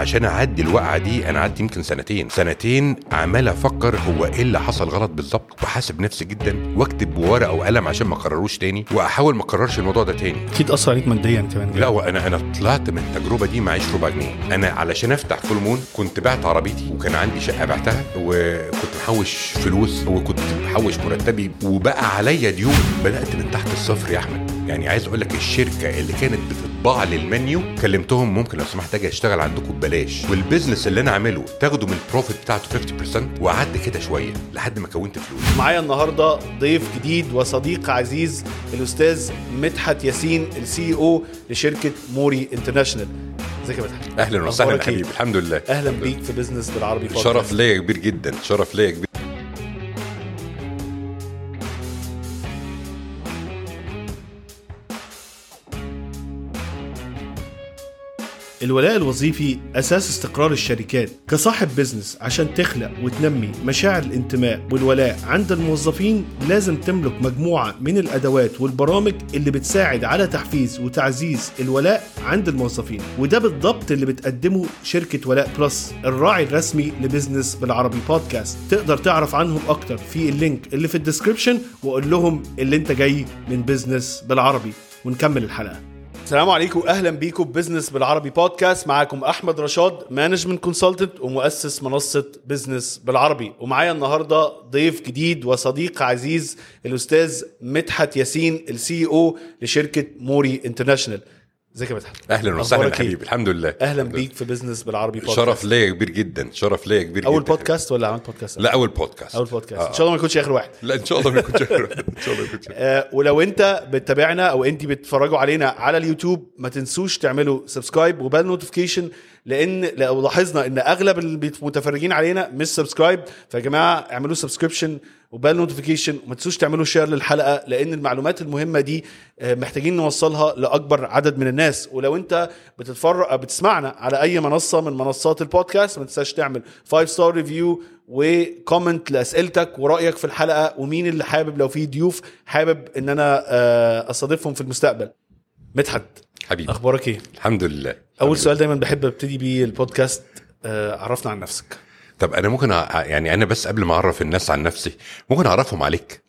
عشان أعدي الوقعة دي أنا عدي يمكن سنتين. سنتين عمال أفكر هو إيه اللي حصل غلط بالظبط. وحاسب نفسي جدا وأكتب بورقة وقلم عشان ما أكرروش تاني وأحاول ما أكررش الموضوع ده تاني. أكيد أثر عليك ماديا كمان. لا وأنا أنا طلعت من التجربة دي معيش ربع جنيه. أنا علشان أفتح Full Moon كنت بعت عربيتي وكان عندي شقة بعتها وكنت محوش فلوس وكنت محوش مرتبي. وبقى عليا ديون بدأت من تحت الصفر يا أحمد. يعني عايز أقول لك الشركة اللي كانت بتطبع لي المنيو كلمتهم ممكن لو سمحت أجي اشتغل عندكم ببلاش. وال business اللي أنا عامله تاخدوا من ال profit بتاعته 50% وقعدت كده شوية لحد ما كونت فلوس. معايا النهارده ضيف جديد وصديق عزيز الأستاذ مدحت ياسين ال CEO لشركة Mori International ازيك يا مدحت؟ أهلا وسهلا إيه؟ حبيبي الحمد لله. أهلا بيك في Business بالعربي. شرف ليا كبير جدا شرف ليا كبير الولاء الوظيفي أساس استقرار الشركات كصاحب business عشان تخلق وتنمي مشاعر الانتماء والولاء عند الموظفين لازم تملك مجموعة من الأدوات والبرامج اللي بتساعد على تحفيز وتعزيز الولاء عند الموظفين. وده بالضبط اللي بتقدمه شركة ولاء Plus الراعي الرسمي ل Business بالعربي بودكاست. تقدر تعرف عنهم أكتر في ال link اللي في ال description وقول لهم اللي انت جاي من Business بالعربي. ونكمل الحلقة. السلام عليكم أهلا بيكم Business بالعربي بودكاست معاكم أحمد رشاد management consultant ومؤسس منصة Business بالعربي. ومعايا النهارده ضيف جديد وصديق عزيز الأستاذ مدحت ياسين ال CEO لشركة Mori International ازيك يا مدحت أهلا وسهلا إيه؟ حبيبي. الحمد لله. أهلا بيك في Business بالعربي بودكاست شرف ليا كبير جدا. شرف ليا كبير أول جدا بودكاست ولا عملت بودكاست لا أول بودكاست أول بودكاست آه. إن شاء الله ما يكونش آخر واحد. لا إن شاء الله ما يكونش إن شاء الله ما يكونش آه، ولو أنت بتتابعنا أو أنت بتتفرجوا علينا على اليوتيوب ما تنسوش تعملوا subscribe و bell notification لأن لو لاحظنا إن أغلب المتفرجين علينا مش subscribe فيا جماعة اعملوا subscription و bell notification وما تنسوش تعملوا share للحلقة لأن المعلومات المهمة دي آه، محتاجين نوصلها لأكبر عدد من الناس. ولو أنت بتتفرج بتسمعنا على أي منصة من منصات البودكاست ما تنساش تعمل 5 star review و comment لأسئلتك ورأيك في الحلقة ومين اللي حابب لو في ضيوف حابب إن أنا آه، أستضيفهم في المستقبل. مدحت حبيبي. أخبارك إيه؟ الحمد لله. أول سؤال دايما بحب أبتدي بيه البودكاست آه، عرفنا عن نفسك. طب أنا ممكن أ... يعني أنا بس قبل ما أعرف الناس عن نفسي ممكن أعرفهم عليك.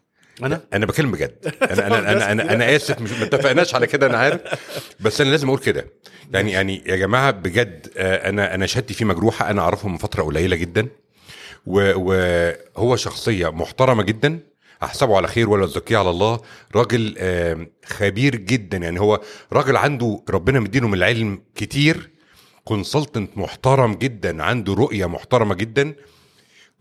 أنا؟ أنا بكلم بجد. أنا أنا أنا أنا, أنا آسف مش ما اتفقناش على كده أنا عارف. بس أنا لازم أقول كده. يعني يعني يا جماعة بجد آه، أنا أنا شهادتي فيه مجروحة أنا اعرفه من فترة قليلة جدا. و- وهو شخصية محترمة جدا. أحسبه على خير ولا أزكيه على الله. راجل خبير جدا. يعني هو راجل عنده ربنا مدينه من العلم كتير. consultant محترم جدا عنده رؤية محترمة جدا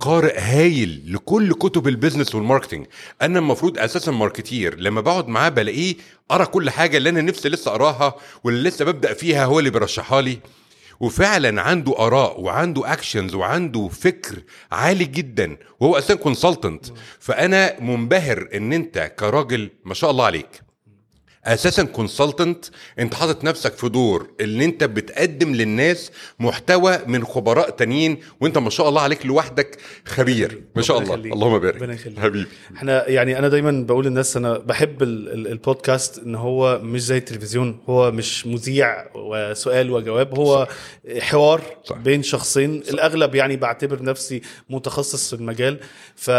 قارئ هايل لكل كتب ال business وال marketing أنا المفروض أساسا marketer. لما بقعد معاه بلاقيه قاري كل حاجة اللي أنا نفسي لسه اقراها واللي لسه ببدأ فيها هو اللي بيرشحها لي. وفعلا عنده آراء وعنده actions وعنده فكر عالي جدا. وهو أساسا consultant فأنا منبهر إن أنت كراجل ما شاء الله عليك. أساسا consultant أنت حاطط نفسك في دور اللي أنت بتقدم للناس محتوى من خبراء تانيين وأنت ما شاء الله عليك لوحدك خبير. ما شاء الله. يخليك. اللهم بارك. ربنا يخليك. حبيبي. إحنا يعني أنا دايما بقول للناس أنا بحب ال- ال- البودكاست إن هو مش زي التلفزيون هو مش مذيع وسؤال وجواب هو حوار صح. بين شخصين. الأغلب يعني بعتبر نفسي متخصص في المجال ف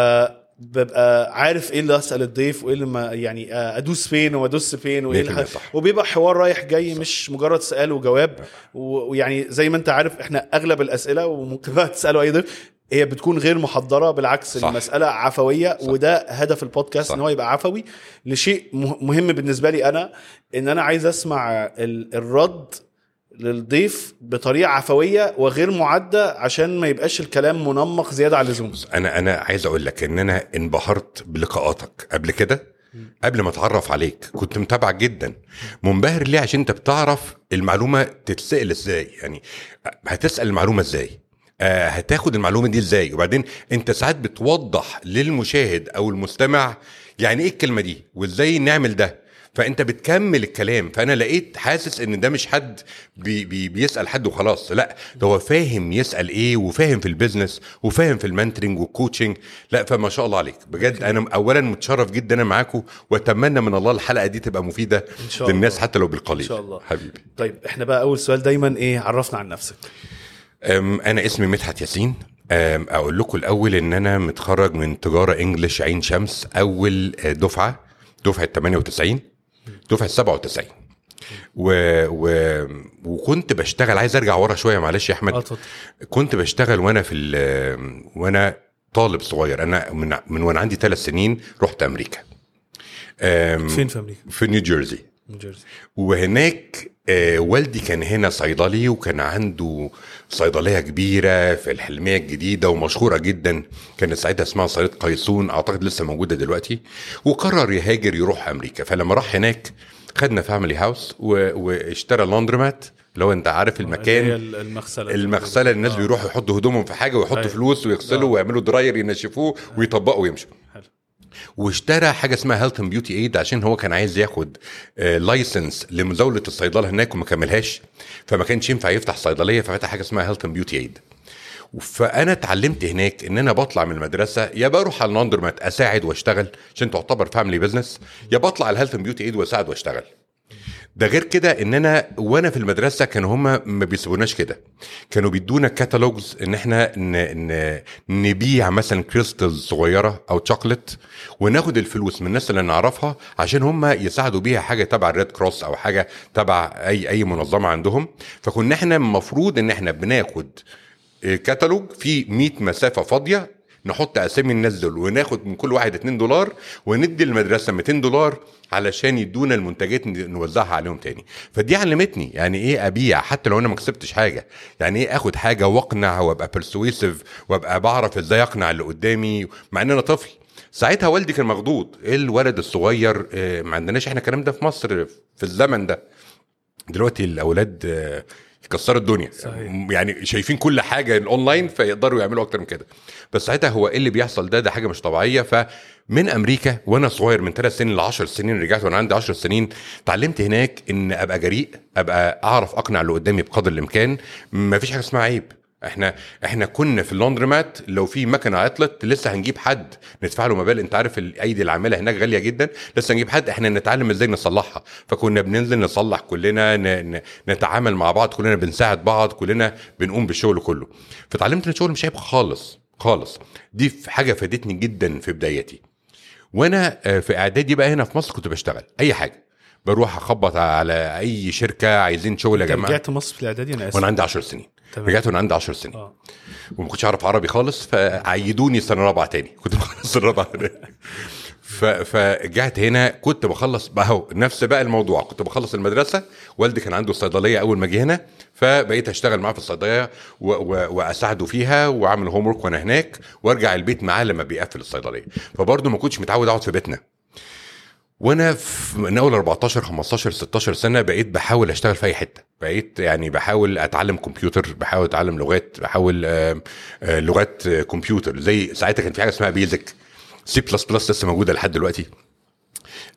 ببقى عارف إيه اللي اسال الضيف وإيه اللي ما يعني أدوس فين وما ادوس فين وإيه 100% اللي صح. وبيبقى حوار رايح جاي مش مجرد سؤال وجواب و- ويعني زي ما أنت عارف إحنا أغلب الأسئلة وممكن بقى تسأله أي ضيف هي بتكون غير محضرة بالعكس صح. المسألة عفوية صح. وده هدف البودكاست صح. إن هو يبقى عفوي لشيء مه- مهم بالنسبة لي أنا إن أنا عايز أسمع ال- الرد للضيف بطريقة عفوية وغير معدة عشان ما يبقاش الكلام منمق زيادة عن اللزوم. أنا أنا عايز أقول لك إن أنا انبهرت بلقاءاتك قبل كده قبل ما أتعرف عليك. كنت متابعك جدا. منبهر ليه؟ عشان أنت بتعرف المعلومة تتسأل إزاي. يعني هتسأل المعلومة إزاي؟ آه هتاخد المعلومة دي إزاي؟ وبعدين أنت ساعات بتوضح للمشاهد أو المستمع يعني إيه الكلمة دي وإزاي نعمل ده؟ فانت بتكمل الكلام. فانا لقيت حاسس ان ده مش حد بي بي بيسأل حد وخلاص. لا ده هو فاهم يسأل إيه وفاهم في ال business وفاهم في ال mentoring وال coaching. لا فما شاء الله عليك. بجد أنا اولا متشرف جدا أنا معاكم واتمنى من الله الحلقة دي تبقى مفيدة إن شاء للناس الله. حتى لو بالقليل. إن شاء الله. حبيبي. طيب إحنا بقى أول سؤال دايما إيه؟ عرفنا عن نفسك. أنا اسمي مدحت ياسين. أقول لكم الأول إن أنا متخرج من تجارة انجلش عين شمس أول آه، دفعة دفعة 98 دفعة 97 و... و... وكنت بشتغل عايز ارجع ورا شوية معلش يا أحمد. آه كنت بشتغل وأنا في ال... وأنا طالب صغير. أنا من من وأنا عندي ثلاث سنين رحت أمريكا. أم، فين في أمريكا؟ في نيوجيرسي نيو جيرسي. وهناك آه، والدي كان هنا صيدلي وكان عنده صيدلية كبيرة في الحلمية الجديدة ومشهورة جدا كانت ساعتها اسمها صيدلية قيصون أعتقد لسه موجودة دلوقتي وقرر يهاجر يروح أمريكا فلما راح هناك خدنا family house. واشترى laundromat لو أنت عارف اللي المكان المغسلة المغسلة الناس آه. بيروحوا يحطوا هدومهم في حاجة ويحطوا أيوة. فلوس ويغسلوا آه. ويعملوا dryer ينشفوه ويطبقوا ويمشوا حلو. واشترى حاجة اسمها health and beauty aid عشان هو كان عايز ياخد license لمزاولة الصيدلة هناك وما كملهاش فما كانش ينفع يفتح صيدلية ففتح حاجة اسمها health and beauty aid فأنا اتعلمت هناك إن أنا بطلع من المدرسة يا بروح على أساعد وأشتغل عشان تعتبر family business يا بطلع ال health beauty aid وأساعد وأشتغل. ده غير كده ان أنا وأنا في المدرسة كانوا هم ما بيسيبوناش كده. كانوا بيدونا catalogs ان إحنا ن... ن... نبيع مثلا crystals صغيرة أو شوكليت وناخد الفلوس من الناس اللي نعرفها عشان هم يساعدوا بيها حاجة تبع ال Red Cross أو حاجة تبع أي أي منظمة عندهم. فكنا إحنا المفروض ان إحنا بناخد كتالوج فيه 100 مسافة فاضية نحط أسامي الناس دول وناخد من كل واحد 2 دولار وندي المدرسة 200 دولار علشان يدونا المنتجات نوزعها عليهم تاني. فدي علمتني. يعني إيه أبيع؟ حتى لو أنا ما كسبتش حاجة. يعني إيه آخد حاجة وأقنع وأبقى بيرسويسيف وأبقى بعرف إزاي أقنع اللي قدامي؟ مع إن أنا طفل. ساعتها والدي كان مخضوض. إيه الولد الصغير؟ آه، ما عندناش إحنا الكلام ده في مصر في الزمن ده. دلوقتي الأولاد يكسروا الدنيا. صحيح. يعني شايفين كل حاجة اونلاين فيقدروا يعملوا أكتر من كده. بس ساعتها هو إيه اللي بيحصل ده؟ ده حاجة مش طبيعية. فمن أمريكا وأنا صغير من ثلاث سنين ل 10 سنين رجعت وأنا عندي 10 سنين اتعلمت هناك إن أبقى جريء أبقى أعرف أقنع اللي قدامي بقدر الإمكان. ما فيش حاجة اسمها عيب. إحنا إحنا كنا في ال laundromat لو في مكنة عطلت لسه هنجيب حد ندفع له مبالغ. انت عارف الأيدي العاملة هناك غالية جدا. لسه هنجيب حد إحنا نتعلم إزاي نصلحها. فكنا بننزل نصلح كلنا. نتعامل مع بعض كلنا بنساعد بعض كلنا بنقوم بالشغل كله. فتعلمت ان الشغل مش عيب خالص خالص. دي حاجة فادتني جدا في بدايتي وأنا آه، في اعدادي بقى هنا في مصر كنت بشتغل اي حاجة. بروح أخبط على أي شركة عايزين شغل يا جماعة. رجعت مصر في الإعدادي؟ أنا آسف. وأنا عندي 10 سنين. تمام. رجعت وأنا عندي 10 سنين. آه. وما كنتش أعرف عربي خالص فعيدوني سنه رابعه تاني. كنت بخلص الرابعة ف- فرجعت هنا كنت بخلص بقى هو نفس بقى الموضوع. كنت بخلص المدرسة والدي كان عنده صيدليه أول ما جه هنا فبقيت أشتغل معاه في الصيدلية وأساعده فيها وأعمل هوم ورك وأنا هناك وأرجع البيت معاه لما بيقفل الصيدلية. فبرضه ما كنتش متعود أقعد في بيتنا. وأنا في من اول 14 15 16 سنة بقيت بحاول اشتغل في اي حتة. بقيت يعني بحاول اتعلم كمبيوتر بحاول اتعلم لغات بحاول آم، آه، لغات آه، كمبيوتر. زي ساعتها كان في حاجة اسمها BASIC. C plus plus لسه موجودة لحد دلوقتي.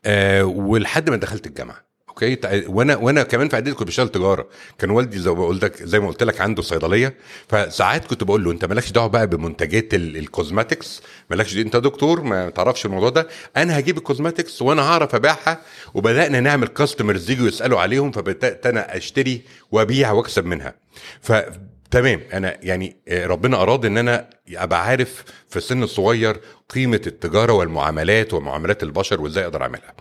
آه، ولحد ما دخلت الجامعة. okay؟ وأنا وأنا كمان في إعدادي كنت بشتغل تجارة. كان والدي زي ما قلت لك زي ما قلت لك عنده صيدلية. فساعات كنت بقول له أنت مالكش دعوة بقى بمنتجات ال- ال cosmetics مالكش أنت دكتور؟ ما تعرفش الموضوع ده. أنا هجيب ال cosmetics وأنا هعرف أبيعها. وبدأنا نعمل customers يجوا يسألوا عليهم فبدأت أنا أشتري وأبيع وأكسب منها. ف تمام. أنا يعني آه، ربنا أراد إن أنا أبقى عارف في السن الصغير قيمة التجارة والمعاملات ومعاملات البشر وإزاي أقدر أعملها.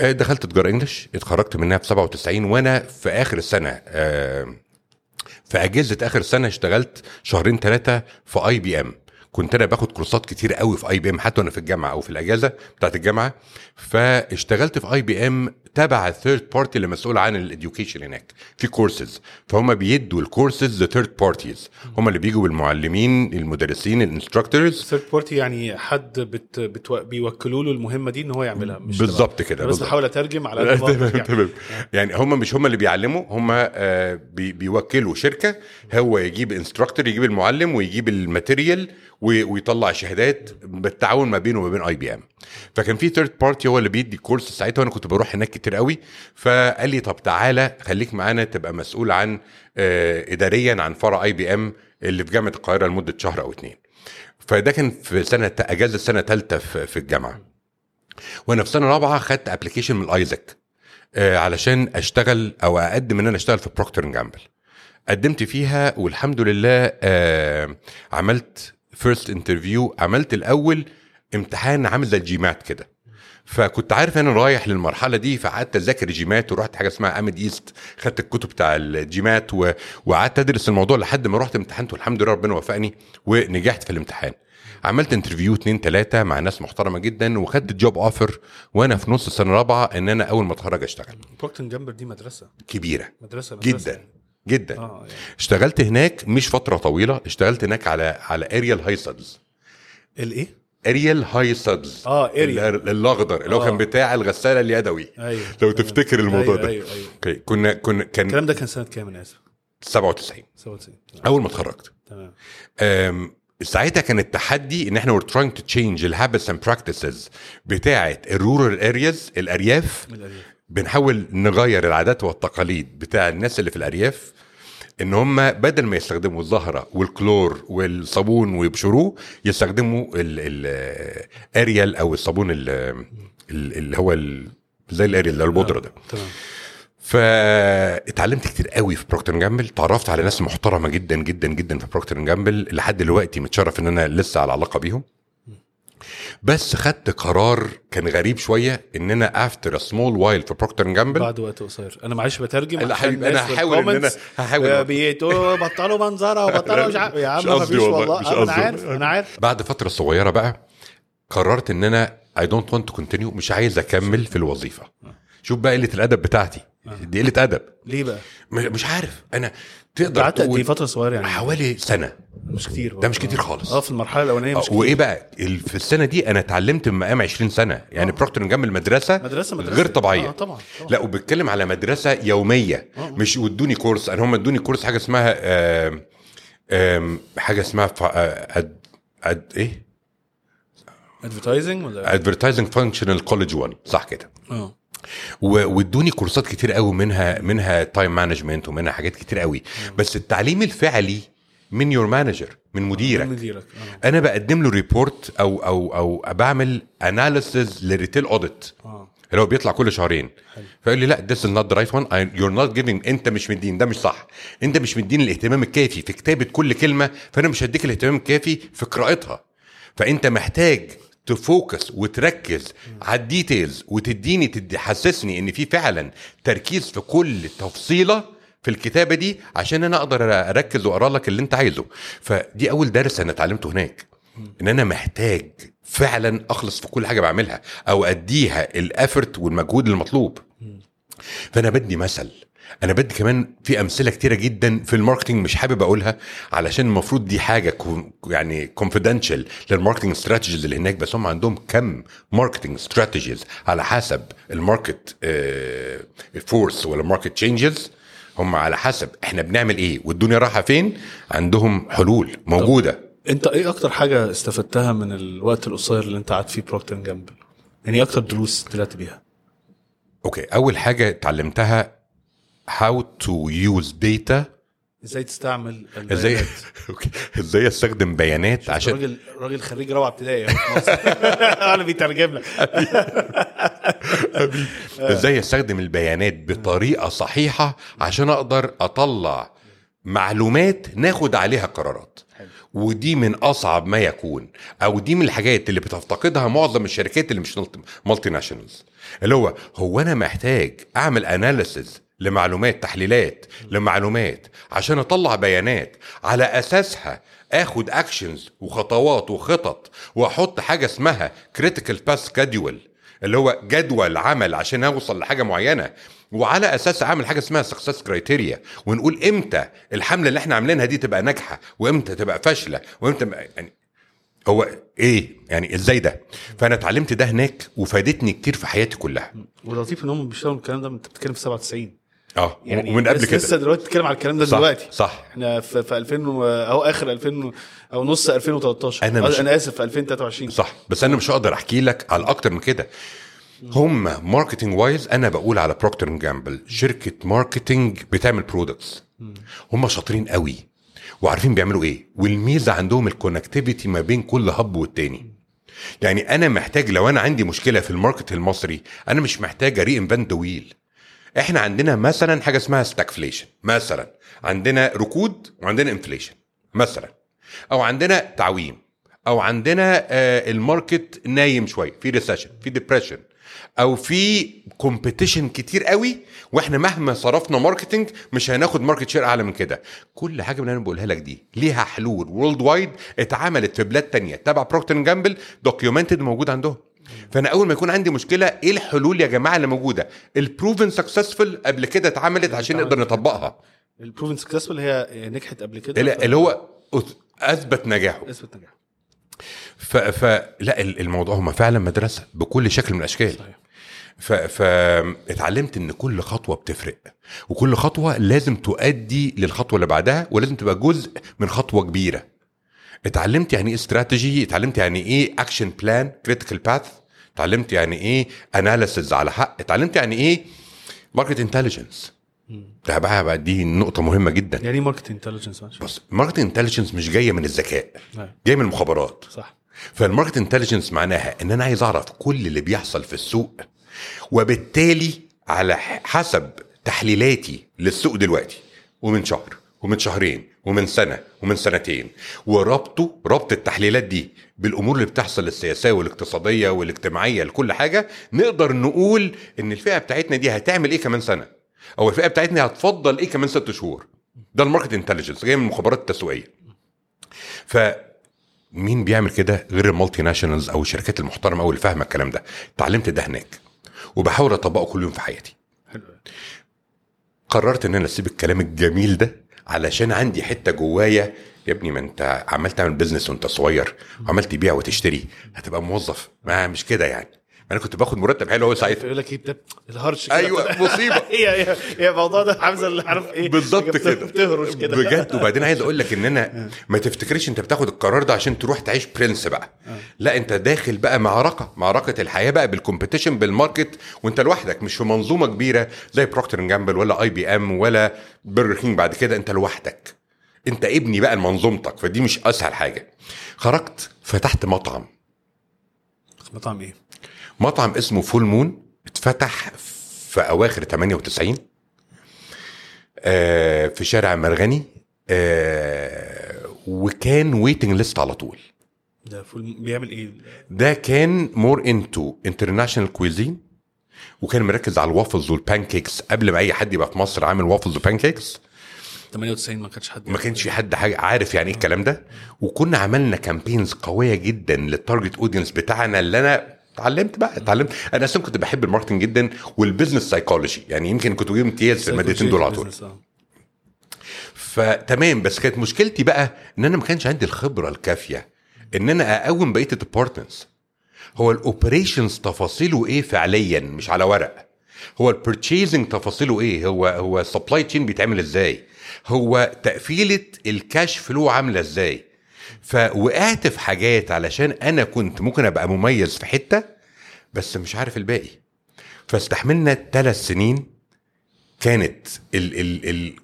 دخلت تجاره English اتخرجت منها في 97 وأنا في آخر السنة آه، في أجازة آخر السنة اشتغلت شهرين ثلاثة في IBM كنت أنا باخد كورسات كتير قوي في IBM حتى وأنا في الجامعة أو في الأجازة بتاعت الجامعة. فاشتغلت في IBM تبع ال third party اللي مسؤول عن ال education هناك. في كورسز فهم بيدوا ال courses ل third parties هم اللي بيجوا بالمعلمين المدرسين ال instructors third party يعني حد بت بتو... بيوكلوا له المهمة دي إن هو يعملها مش بالظبط كده، بس. بحاول أترجم على يعني. يعني هم مش هم اللي بيعلموا هم آه، بي- بيوكلوا شركة. هو يجيب instructor يجيب المعلم ويجيب ال material ويطلع شهادات بالتعاون ما بينه وما بين IBM فكان في third party هو اللي بيدي كورس ساعتها وأنا كنت بروح هناك كتير قوي. فقال لي طب تعالى خليك معانا تبقى مسؤول عن آه، اداريا عن فرع IBM اللي في جامعة القاهرة لمدة شهر أو اتنين. فده كان في سنة أجازة سنه ثالثه في في الجامعة. وأنا في سنة رابعة خدت application من AIESEC آه، علشان أشتغل أو أقدم إن أنا أشتغل في Procter Gamble قدمت فيها والحمد لله آه عملت first interview عملت الأول امتحان عامل زي ال GMAT كده. فكنت عارف إن أنا رايح للمرحلة دي فقعدت أذاكر GMAT ورحت حاجة اسمها AMIDEAST خدت الكتب بتاع ال GMAT و... وقعدت أدرس الموضوع لحد ما رحت امتحنت والحمد لله ربنا وفقني ونجحت في الامتحان. عملت interview اتنين تلاتة مع ناس محترمة جدا وخدت job offer وأنا في نص السنة الرابعة إن أنا أول ما أتخرج أشتغل. بروكتر جامبل دي مدرسة. كبيرة. مدرسة, مدرسة. جدا. جدا. آه يعني. اشتغلت هناك مش فترة طويلة اشتغلت هناك على على اريال high suds الايه؟ اريال high suds آه اريال ال- الأخضر اللي هو آه. كان بتاع الغسالة اليدوي. أيوه. لو تفتكر الموضوع أيوة ده. أيوه أيوه. أوكي كنا كنا كان الكلام ده كان سنة كام أنا آسف؟ 97 97 أول ما اتخرجت. تمام. ساعتها كان التحدي إن إحنا we're trying to change ال habits and practices بتاعة ال rural areas الأرياف من الأرياف. بنحاول نغير العادات والتقاليد بتاع الناس اللي في الأرياف إن هم بدل ما يستخدموا الزهرة والكلور والصابون ويبشروه يستخدموا الأريال أو الصابون ال- ال- اللي هو زي الأريال اللي هو البودرة ده. تمام. فاتعلمت كتير قوي في بروكتر جامبل تعرفت على ناس محترمة جدا جدا جدا في بروكتر جامبل لحد دلوقتي متشرف إن أنا لسه على علاقة بيهم. بس خدت قرار كان غريب شوية ان أنا after small while في بروكتر جامبل بعد وقت قصير. أنا معلش بترجم لا حبيبي، الناس هحاول أنا- وال comments هحاول. بيقولوا بطلوا منظرة وبطلوا مش عارف يا عم ما فيش والله، مش أنا. عارف أنا عارف. بعد فترة صغيرة بقى قررت ان أنا I don't want to continue مش عايز أكمل في الوظيفة. شوف بقى قلة الأدب بتاعتي. دي قلة أدب. ليه بقى؟ مش عارف. أنا تقدر قعدت قد إيه تقول فترة صغيرة يعني؟ حوالي سنة. مش كتير. ده مش كتير خالص. آه في المرحلة الأولانية مش كتير وإيه بقى؟ في السنة دي أنا اتعلمت من مقام 20 سنة. يعني بروكتر جامبل مدرسة مدرسة مدرسة. غير طبيعية. آه طبعا, طبعا. لا وبتكلم على مدرسة يومية. آه. مش وادوني course. أنا هم ادوني كورس حاجة اسمها آم آم حاجة اسمها آه، أد أد إيه؟ advertising ولا؟ advertising functional college 1 صح كده. آه. وادوني كورسات كتير قوي منها منها time management ومنها حاجات كتير قوي. بس التعليم الفعلي من your manager من مديرك. مديرك آه. أنا بقدم له report أو أو أو بعمل analysis لل retail audit اللي هو بيطلع كل شهرين. فيقول لي لا is not the right one. I- you're not giving أنت مش مدين ده مش صح. أنت مش مدين الاهتمام الكافي في كتابة كل كلمة فأنا مش هديك الاهتمام الكافي في قراءتها. فأنت محتاج ت focus وتركز على ال details وتديني تدي حسسني إن في فعلا تركيز في كل تفصيلة في الكتابة دي عشان أنا أقدر أركز وأقرأ لك اللي أنت عايزه. فدي أول درس أنا اتعلمته هناك إن أنا محتاج فعلا أخلص في كل حاجة بعملها أو أديها ال effort والمجهود المطلوب. فأنا بدي مثل أنا بدي كمان في أمثلة كتيرة جدا في ال marketing مش حابب أقولها علشان المفروض دي حاجة يعني confidential لل marketing strategies اللي هناك بس هم عندهم كم marketing strategies على حسب ال market force ولا ال market changes هم على حسب إحنا بنعمل إيه والدنيا رايحة فين عندهم حلول موجودة. انت إيه أكتر حاجة استفدتها من الوقت القصير اللي انت قعدت فيه بروكتر جامبل يعني إيه أكتر دروس طلعت بيها؟ أوكي اول حاجة اتعلمتها how to use data إزاي تستعمل إزاي؟ أوكي. إزاي أستخدم بيانات؟ عشان راجل راجل خريج رابعة ابتدائي أنا بيترجم لك. إزاي أستخدم البيانات بطريقة صحيحة عشان أقدر أطلع معلومات ناخد عليها قرارات؟ ودي من أصعب ما يكون. أو دي من الحاجات اللي بتفتقدها معظم الشركات اللي مش multinationals اللي هو هو أنا محتاج أعمل analysis لمعلومات تحليلات لمعلومات عشان أطلع بيانات. على أساسها آخد actions وخطوات وخطط وأحط حاجة اسمها critical path schedule اللي هو جدول عمل عشان أوصل لحاجة معينة. وعلى أساس أعمل حاجة اسمها success criteria ونقول إمتى الحملة اللي إحنا عاملينها دي تبقى ناجحة وإمتى تبقى فاشلة وإمتى يعني هو إيه؟ يعني إزاي ده؟ فأنا اتعلمت ده هناك وفادتني كتير في حياتي كلها. ولطيف إن هم بيشتغلوا الكلام ده أنت بتتكلم في 97 آه يعني ومن قبل كده. لسه دلوقتي بتتكلم على الكلام ده صح دلوقتي. صح. إحنا في, في 2000 و- أهو آخر 2000 أو نص 2013 أنا أنا, مش- أنا آسف في 2023 صح بس أنا مش هقدر أحكي لك على أكتر من كده. هم marketing wise أنا بقول على بروكتر جامبل شركة marketing بتعمل products هم شاطرين قوي وعارفين بيعملوا إيه. والميزة عندهم ال connectivity ما بين كل hub والتاني. يعني أنا محتاج لو أنا عندي مشكلة في ال market المصري أنا مش محتاج أ reinvent wheel إحنا عندنا مثلا حاجة اسمها stagflation مثلا عندنا ركود وعندنا inflation مثلا. أو عندنا تعويم أو عندنا آه ال market نايم شوية في recession في depression أو في competition كتير قوي وإحنا مهما صرفنا marketing مش هناخد market share أعلى من كده. كل حاجة من اللي أنا بقولها لك دي ليها حلول. worldwide اتعملت في بلاد تانية تبع بروكتر جامبل documented موجود عندهم. فأنا أول ما يكون عندي مشكلة إيه الحلول يا جماعة اللي موجودة؟ ال proven successful قبل كده اتعملت عشان نقدر نطبقها. ال proven successful هي نجحت قبل كده؟ اللي اللي هو أثبت نجاحه. أثبت نجاح ف... فلا الموضوع هم فعلا مدرسة بكل شكل من الأشكال. صحيح. ف... فاتعلمت إن كل خطوة بتفرق. وكل خطوة لازم تؤدي للخطوة اللي بعدها ولازم تبقى جزء من خطوة كبيرة. اتعلمت يعني إيه استراتيجي اتعلمت يعني إيه action plan critical path اتعلمت يعني إيه analysis على حق؟ اتعلمت يعني إيه market intelligence ده بقى, بقى دي نقطة مهمة جدا. يعني market intelligence بص market intelligence مش جاية من الذكاء نعم. جاية من المخابرات. صح. فال market intelligence معناها إن أنا عايز أعرف كل اللي بيحصل في السوق وبالتالي على حسب تحليلاتي للسوق دلوقتي ومن شهر ومن شهرين ومن سنة ومن سنتين. وربطه ربط التحليلات دي بالأمور اللي بتحصل السياسية والاقتصادية والاجتماعية لكل حاجة نقدر نقول إن الفئة بتاعتنا دي هتعمل إيه كمان سنة؟ أو الفئة بتاعتنا هتفضل إيه كمان ست شهور؟ ده ال market intelligence جاي من المخابرات التسويقية. ف مين بيعمل كده غير ال multinationals أو الشركات المحترمة أو اللي فاهمة الكلام ده؟ اتعلمت ده هناك. وبحاول أطبقه كل يوم في حياتي. حلو. قررت إن أنا أسيب الكلام الجميل ده علشان عندي حتة جوايا. يا ابني ما انت عمال تعمل business وانت صغير وعمال تبيع وتشتري هتبقى موظف. ما مش كده يعني. أنا كنت باخد مرتب حلو قوي ساعتها. يقول لك إيه بت- الهرش كده. أيوه مصيبة. هي هي الموضوع ده حمزه اللي عارف إيه بالظبط كده. بتهرش كده. بجد. وبعدين عايز أقول لك إن أنا ما تفتكرش أنت بتاخد القرار ده عشان تروح تعيش برنس بقى. لا أنت داخل بقى معركة معركة الحياة بقى بال competition بال market وأنت لوحدك مش في منظومة كبيرة زي Procter Gamble ولا IBM ولا Burger King بعد كده. أنت لوحدك. أنت ابني بقى لمنظومتك. فدي مش أسهل حاجة. خرجت فتحت مطعم. مطعم إيه؟ مطعم اسمه Full Moon اتفتح في أواخر 98 آه في شارع مرغني آه وكان waiting list على طول. ده full بيعمل إيه؟ ده كان more into international cuisine وكان مركز على ال waffles وال pancakes قبل ما أي حد يبقى في مصر عامل waffles و pancakes 98 ما كانش حد ما كانش في حد حاجة عارف يعني إيه الكلام ده؟ وكنا عملنا campaigns قوية جدا لل target audience بتاعنا اللي أنا اتعلمت بقى اتعلمت. أنا أصلا كنت بحب ال marketing جدا وال business psychology يعني يمكن كنت بجيب امتياز في المادتين دول على طول. آه. فتمام بس كانت مشكلتي بقى إن أنا ما كانش عندي الخبرة الكافية إن أنا أقوم بقية ال departments هو ال operations تفاصيله إيه فعليا؟ مش على ورق. هو ال purchasing تفاصيله إيه؟ هو هو ال supply chain بيتعمل إزاي؟ هو تقفيلة ال cash flow عاملة إزاي؟ فوقعت في حاجات علشان أنا كنت ممكن أبقى مميز في حتة بس مش عارف الباقي. فاستحملنا ثلاث سنين كانت ال ال ال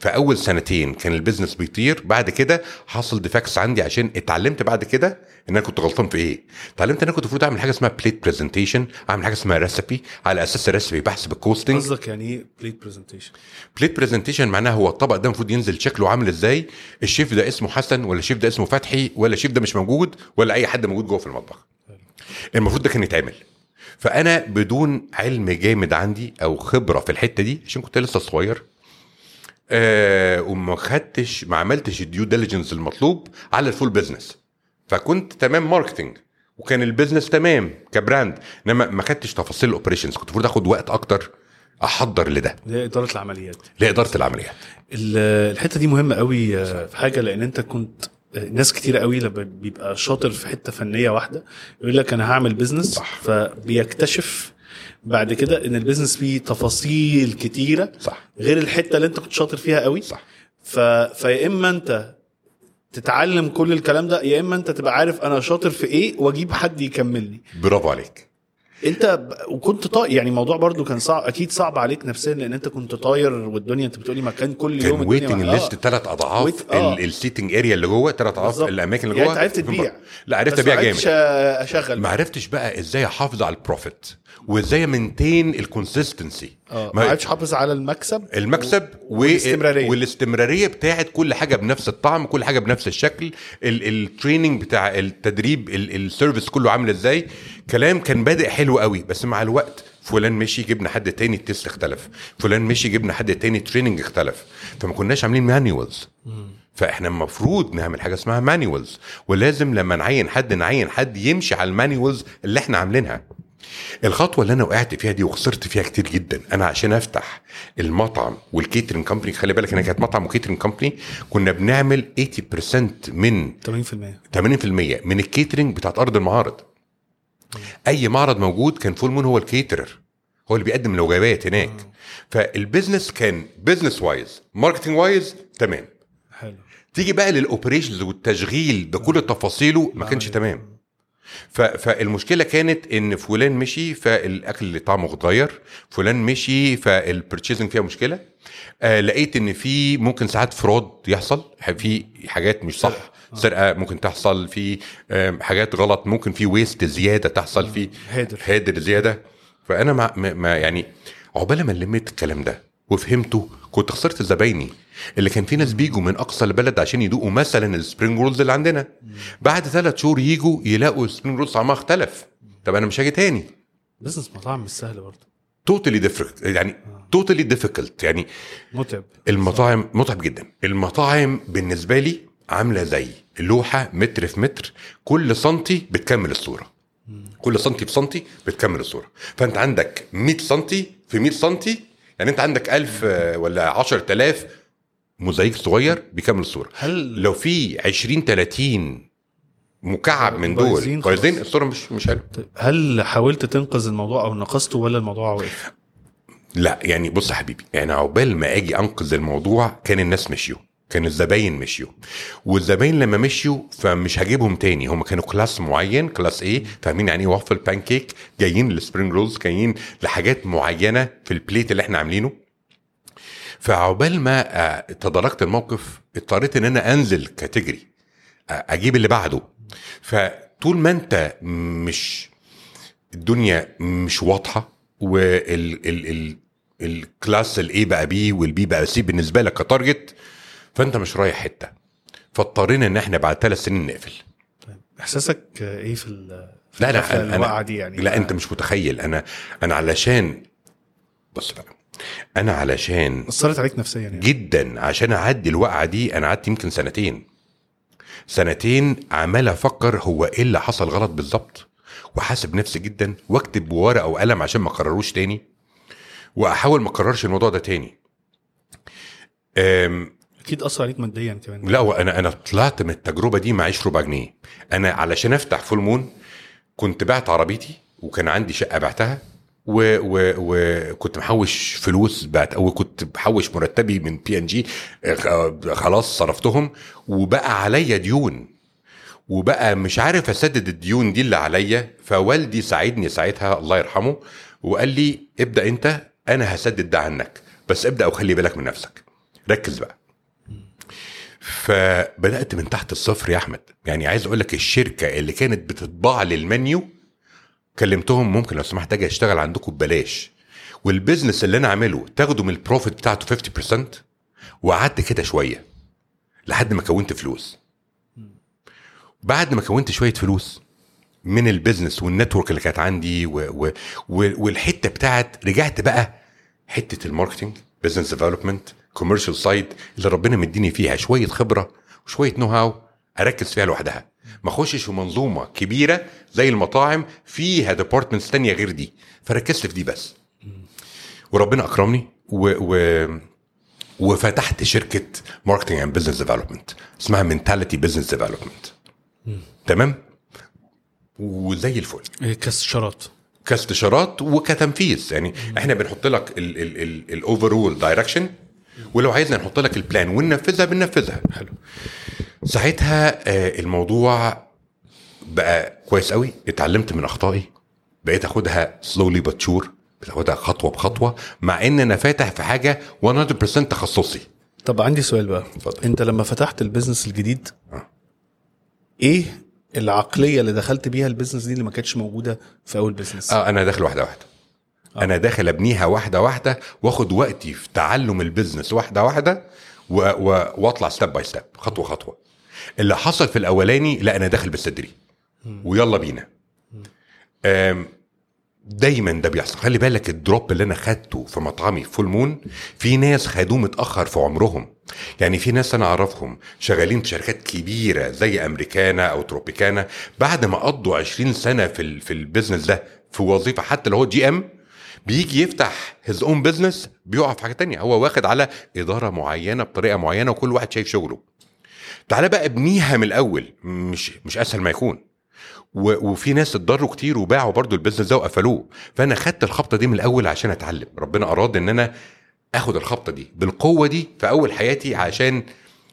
في أول سنتين كان ال business بيطير بعد كده حصل defects عندي عشان اتعلمت بعد كده إن أنا كنت غلطان في إيه. اتعلمت إن أنا كنت المفروض أعمل حاجة اسمها plate presentation أعمل حاجة اسمها recipe على أساس ال recipe بحسب ال costing قصدك يعني إيه plate presentation؟ plate presentation معناها هو الطبق ده المفروض ينزل شكله عامل إزاي الشيف ده اسمه حسن ولا الشيف ده اسمه فتحي ولا الشيف ده مش موجود ولا أي حد موجود جوه في المطبخ. المفروض ده كان يتعمل. فأنا بدون علم جامد عندي أو خبرة في الحتة دي عشان كنت لسه صغير آه وما خدتش ما عملتش ال due diligence المطلوب على ال full business فكنت تمام marketing وكان ال business تمام ك brand إنما ما خدتش تفاصيل ال operations كنت المفروض آخد وقت أكتر أحضر لده. اللي هي اداره العمليات. لإدارة العمليات. ال- الحتة دي مهمة قوي في حاجة لأن أنت كنت ناس كتير قوي لما بيبقى شاطر في حتة فنية واحدة يقول لك أنا هعمل business. فبيكتشف بعد كده إن ال business فيه تفاصيل كتيرة صح. غير الحتة اللي أنت كنت شاطر فيها قوي. صح. ف... فيا إما أنت تتعلم كل الكلام ده يا إما أنت تبقى عارف أنا شاطر في إيه وأجيب حد يكملني. برافو عليك. انت ب... وكنت طاير يعني الموضوع برضو كان صعب أكيد صعب عليك نفسيا لأن أنت كنت طاير والدنيا أنت بتقولي مكان كل يوم كان waiting list ثلاث أضعاف آه. ال seating area اللي جوه ثلاث أضعاف. الأماكن اللي يعني جوه. أنت عرفت تبيع. لا عرفت أبيع ما عرفتش جامد. أشغل. ما عرفتش بقى إزاي أحافظ على ال profit وإزاي maintain ال consistency آه. ما- عادش حافظ على المكسب؟ المكسب و... والاستمرارية. والاستمرارية بتاعت كل حاجة بنفس الطعم كل حاجة بنفس الشكل. ال- ال training بتاع التدريب ال- ال service كله عامل إزاي؟ كلام كان بادئ حلو قوي بس مع الوقت فلان مشي جبنا حد تاني ال taste اختلف. فلان مشي جبنا حد تاني training اختلف. فما كناش عاملين manuals فاحنا المفروض نعمل حاجة اسمها manuals ولازم لما نعين حد نعين حد يمشي على ال manuals اللي إحنا عاملينها. الخطوة اللي أنا وقعت فيها دي وخسرت فيها كتير جدا. أنا عشان أفتح المطعم وال catering company خلي بالك أنا كانت مطعم و catering company كنا بنعمل 80% من 80% 80% من ال catering بتاعت أرض المعارض. أي معرض موجود كان Full Moon هو ال caterer هو اللي بيقدم الوجبات هناك. فال business كان business wise marketing wise تمام. حلو. تيجي بقى لل operations والتشغيل بكل تفاصيله ما كانش تمام. فالمشكلة كانت إن فلان مشي فالأكل اللي طعمه اتغير فلان مشي فال purchasing فيها مشكلة. آه لقيت إن في ممكن ساعات fraud يحصل في حاجات مش صح سرقة. ممكن تحصل في آم، حاجات غلط ممكن في waste زيادة تحصل في هادر. هادر زيادة. فأنا ما ما يعني عقبال ما لميت الكلام ده وفهمته كنت خسرت زبايني. اللي كان في ناس بيجوا من أقصى البلد عشان يدوقوا مثلا ال spring rolls اللي عندنا. بعد ثلاث شهور يجوا يلاقوا ال spring rolls طعمها اختلف. طب أنا مش هاجي تاني. business مطاعم مش سهل برضه. totally difficult يعني totally difficult يعني متعب. المطاعم متعب جدا. المطاعم بالنسبة لي عاملة زي لوحة متر في متر. كل سنتي بتكمل الصورة. كل سنتي في سنتي بتكمل الصورة. فأنت عندك 100 سنتي في 100 سنتي. يعني أنت عندك 1000 آه، ولا 10000 موزايك صغير بيكمل الصورة. هل لو في 20 30 مكعب من دول بايظين. كويسين الصورة مش مش حلوة. طيب، هل حاولت تنقذ الموضوع أو نقصته ولا الموضوع وقف؟ لا يعني بص يا حبيبي يعني عقبال ما أجي أنقذ الموضوع كان الناس مشيوا كان الزباين مشيوا. والزباين لما مشيوا فمش هجيبهم تاني هم كانوا class معين class إيه فاهمين يعني إيه waffle pancake جايين لل spring rolls جايين لحاجات معينة في ال plate اللي إحنا عاملينه. فعقبال ما آه، تداركت الموقف اضطريت إن أنا أنزل category آه، أجيب اللي بعده. فطول ما أنت مش الدنيا مش واضحة وال ال ال ال class ال A بقى B وال B بقى C بالنسبة لك ك target فأنت مش رايح حتة. فاضطرينا إن إحنا بعد ثلاث سنين نقفل. طيب إحساسك إيه في ال- في لا لا الوقعه أنا دي يعني؟ لا أنت مش متخيل. أنا أنا علشان بص بقى أنا علشان أثرت عليك نفسيا يعني. جدا عشان أعدي الوقعة دي أنا قعدت يمكن سنتين. سنتين عمال أفكر هو إيه اللي حصل غلط بالظبط. وحاسب نفسي جدا وأكتب بورقة وقلم عشان ما أكرروش تاني. وأحاول ما أكررش الموضوع ده تاني. أم أكيد أثر عليك ماديا كمان. لا وأنا أنا طلعت من التجربة دي معيش ربع جنيه. أنا علشان أفتح Full Moon كنت بعت عربيتي وكان عندي شقة بعتها. وكنت محوش فلوس بعت وكنت بحوش مرتبي من بي ان جي خلاص صرفتهم. وبقى عليا ديون. وبقى مش عارف أسدد الديون دي اللي عليا. فوالدي ساعدني ساعتها الله يرحمه وقال لي ابدأ أنت أنا هسدد ده عنك. بس ابدأ وخلي بالك من نفسك. ركز بقى. فبدأت من تحت الصفر يا أحمد. يعني عايز أقول لك الشركة اللي كانت بتطبع لي المنيو كلمتهم ممكن لو سمحت أجي اشتغل عندكم ببلاش. وال business اللي أنا عامله تاخدوا من ال profit بتاعته 50% وقعدت كده شوية لحد ما كونت فلوس. بعد ما كونت شوية فلوس من ال business وال network اللي كانت عندي و و و والحتة بتاعت رجعت بقى حتة ال marketing business development commercial side اللي ربنا مديني فيها شوية خبرة وشوية know how أركز فيها لوحدها. ما اخشش في منظومة كبيرة زي المطاعم فيها departments تانية غير دي. فركزت في دي بس. وربنا أكرمني و, و وفتحت شركة marketing and business development اسمها Mentality Business Development تمام؟ وزي الفل. إيه كاستشارات. كاستشارات وكتنفيذ. يعني إحنا بنحط لك ال overall direction ولو عايزنا نحط لك ال plan وننفذها بننفذها. حلو. ساعتها آه، الموضوع بقى كويس قوي اتعلمت من أخطائي بقيت أخدها slowly but sure بتاخدها خطوة بخطوة مع إن أنا فاتح في حاجة 100% تخصصي طب عندي سؤال بقى اتفضل. أنت لما فتحت ال business الجديد آه. إيه العقلية اللي دخلت بيها ال business دي اللي ما كانتش موجودة في أول business آه أنا داخل واحدة واحدة آه. أنا داخل أبنيها واحدة واحدة وآخد وقتي في تعلم ال business واحدة واحدة. وأطلع step by step خطوة خطوة اللي حصل في الأولاني لا أنا داخل بالصدري ويلا بينا. دايما ده بيحصل. خلي بالك ال drop اللي أنا خدته في مطعمي Full Moon في ناس خدوه متأخر في عمرهم. يعني في ناس أنا أعرفهم شغالين في شركات كبيرة زي أمريكانا أو تروبيكانا. بعد ما قضوا 20 سنة في في ال business ده في وظيفة حتى لو هو GM بيجي يفتح his own business بيقع في حاجة تانية. هو واخد على إدارة معينة بطريقة معينة وكل واحد شايف شغله. تعالى بقى ابنيها من الأول مش مش أسهل ما يكون. وفي ناس اتضروا كتير وباعوا برضو ال business ده وقفلوه. فأنا خدت الخبطة دي من الأول عشان أتعلم. ربنا أراد إن أنا آخد الخبطة دي بالقوة دي في أول حياتي عشان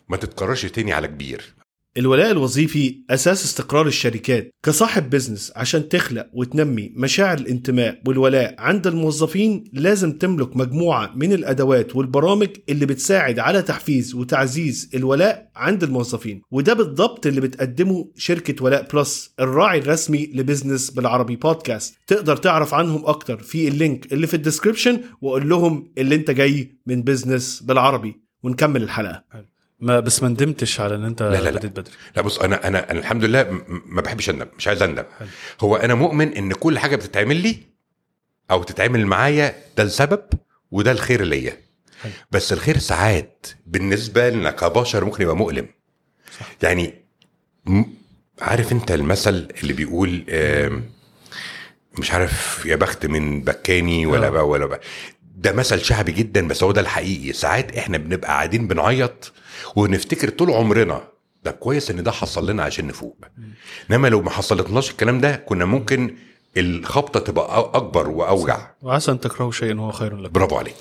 ما تتكررش تاني على كبير. الولاء الوظيفي أساس استقرار الشركات كصاحب business عشان تخلق وتنمي مشاعر الانتماء والولاء عند الموظفين لازم تملك مجموعة من الأدوات والبرامج اللي بتساعد على تحفيز وتعزيز الولاء عند الموظفين. وده بالضبط اللي بتقدمه شركة ولاء بلس الراعي الرسمي ل Business بالعربي بودكاست. تقدر تعرف عنهم أكتر في ال link اللي في ال description وقول لهم اللي انت جاي من بزنس بالعربي. ونكمل الحلقة. ما بس ما ندمتش على إن أنت لا لا بديت بدري. لا بص أنا أنا أنا الحمد لله ما بحبش أندم مش عايز أندم. هو أنا مؤمن إن كل حاجة بتتعمل لي أو تتعمل معايا ده السبب وده الخير ليا. بس الخير ساعات بالنسبة لنا كبشر ممكن يبقى مؤلم. صح. يعني عارف أنت المثل اللي بيقول مش عارف يا بخت من بكاني ولا آه. بقى ولا بقى. ده مثل شعبي جدا بس هو ده الحقيقي. ساعات إحنا بنبقى قاعدين بنعيط ونفتكر طول عمرنا. ده كويس إن ده حصل لنا عشان نفوق. إنما لو ما حصلتناش الكلام ده كنا ممكن الخبطة تبقى أكبر وأوجع. وعسى ان تكرهوا شيئا هو خير لكم. برافو عليك.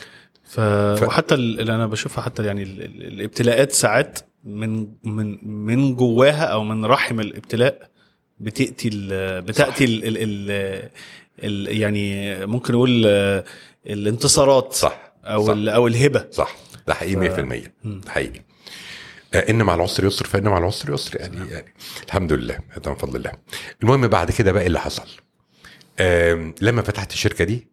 ف... ف... وحتى اللي أنا بشوفها حتى يعني الابتلاءات ساعات من من من جواها أو من رحم الابتلاء بتأتي ال... بتأتي ال... ال... ال... ال... يعني ممكن نقول الانتصارات صح أو صح. أو الهبة. صح. ده حقيقي 100% ده حقيقي. آه، إن مع العسر يسر فإن مع العسر يسر. يعني نعم. يعني الحمد لله هذا من فضل الله. المهم بعد كده بقى إيه اللي حصل؟ لما فتحت الشركة دي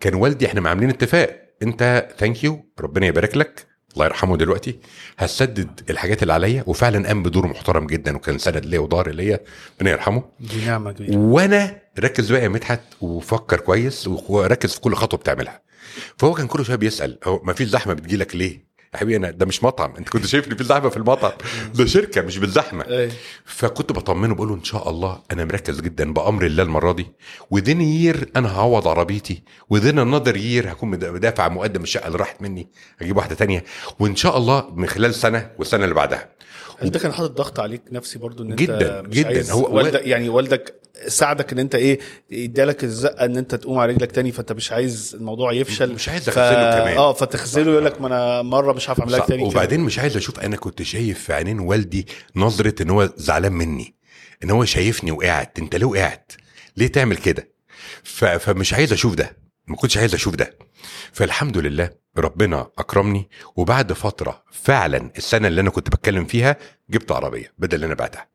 كان والدي إحنا عاملين اتفاق. أنت thank you ربنا يبارك لك الله يرحمه دلوقتي. هسدد الحاجات اللي عليا وفعلا قام بدور محترم جدا وكان سند ليا وضهر ليا ربنا يرحمه. دي نعمة كبيرة. وأنا ركز بقى يا مدحت وفكر كويس وركز في كل خطوة بتعملها. فهو كان كل شوية بيسأل هو ما فيش زحمة بتجيلك ليه؟ يا حبيبي أنا ده مش مطعم. أنت كنت شايفني في زحمة في المطعم. ده شركة مش بالزحمة. فكنت بطمنه بقول له إن شاء الله أنا مركز جدا بأمر الله المرة دي. وذين يير أنا هعوض عربيتي. وذين انذر يير هكون مدافع مقدم الشقة اللي راحت مني. هجيب واحدة تانية. وإن شاء الله من خلال سنة والسنة اللي بعدها. هل ده كان حاطط ضغط عليك نفسي برضو إن أنت جدا مش جدا. عايز هو والدك يعني والدك ساعدك إن أنت إيه ادالك الزقة إن أنت تقوم على رجلك تاني فأنت مش عايز الموضوع يفشل. مش عايز اخذله ف... كمان. آه فتخذله يقول لك ما أنا مرة مش هعرف أعملها لك تاني. وبعدين. مش عايز أشوف أنا كنت شايف في عينين والدي نظرة إن هو زعلان مني إن هو شايفني وقعت أنت ليه وقعت ليه تعمل كده؟ ف... فمش عايز أشوف ده. ما كنتش عايز أشوف ده. فالحمد لله ربنا أكرمني وبعد فترة فعلا السنة اللي أنا كنت بتكلم فيها جبت عربية بدل اللي أنا بعتها.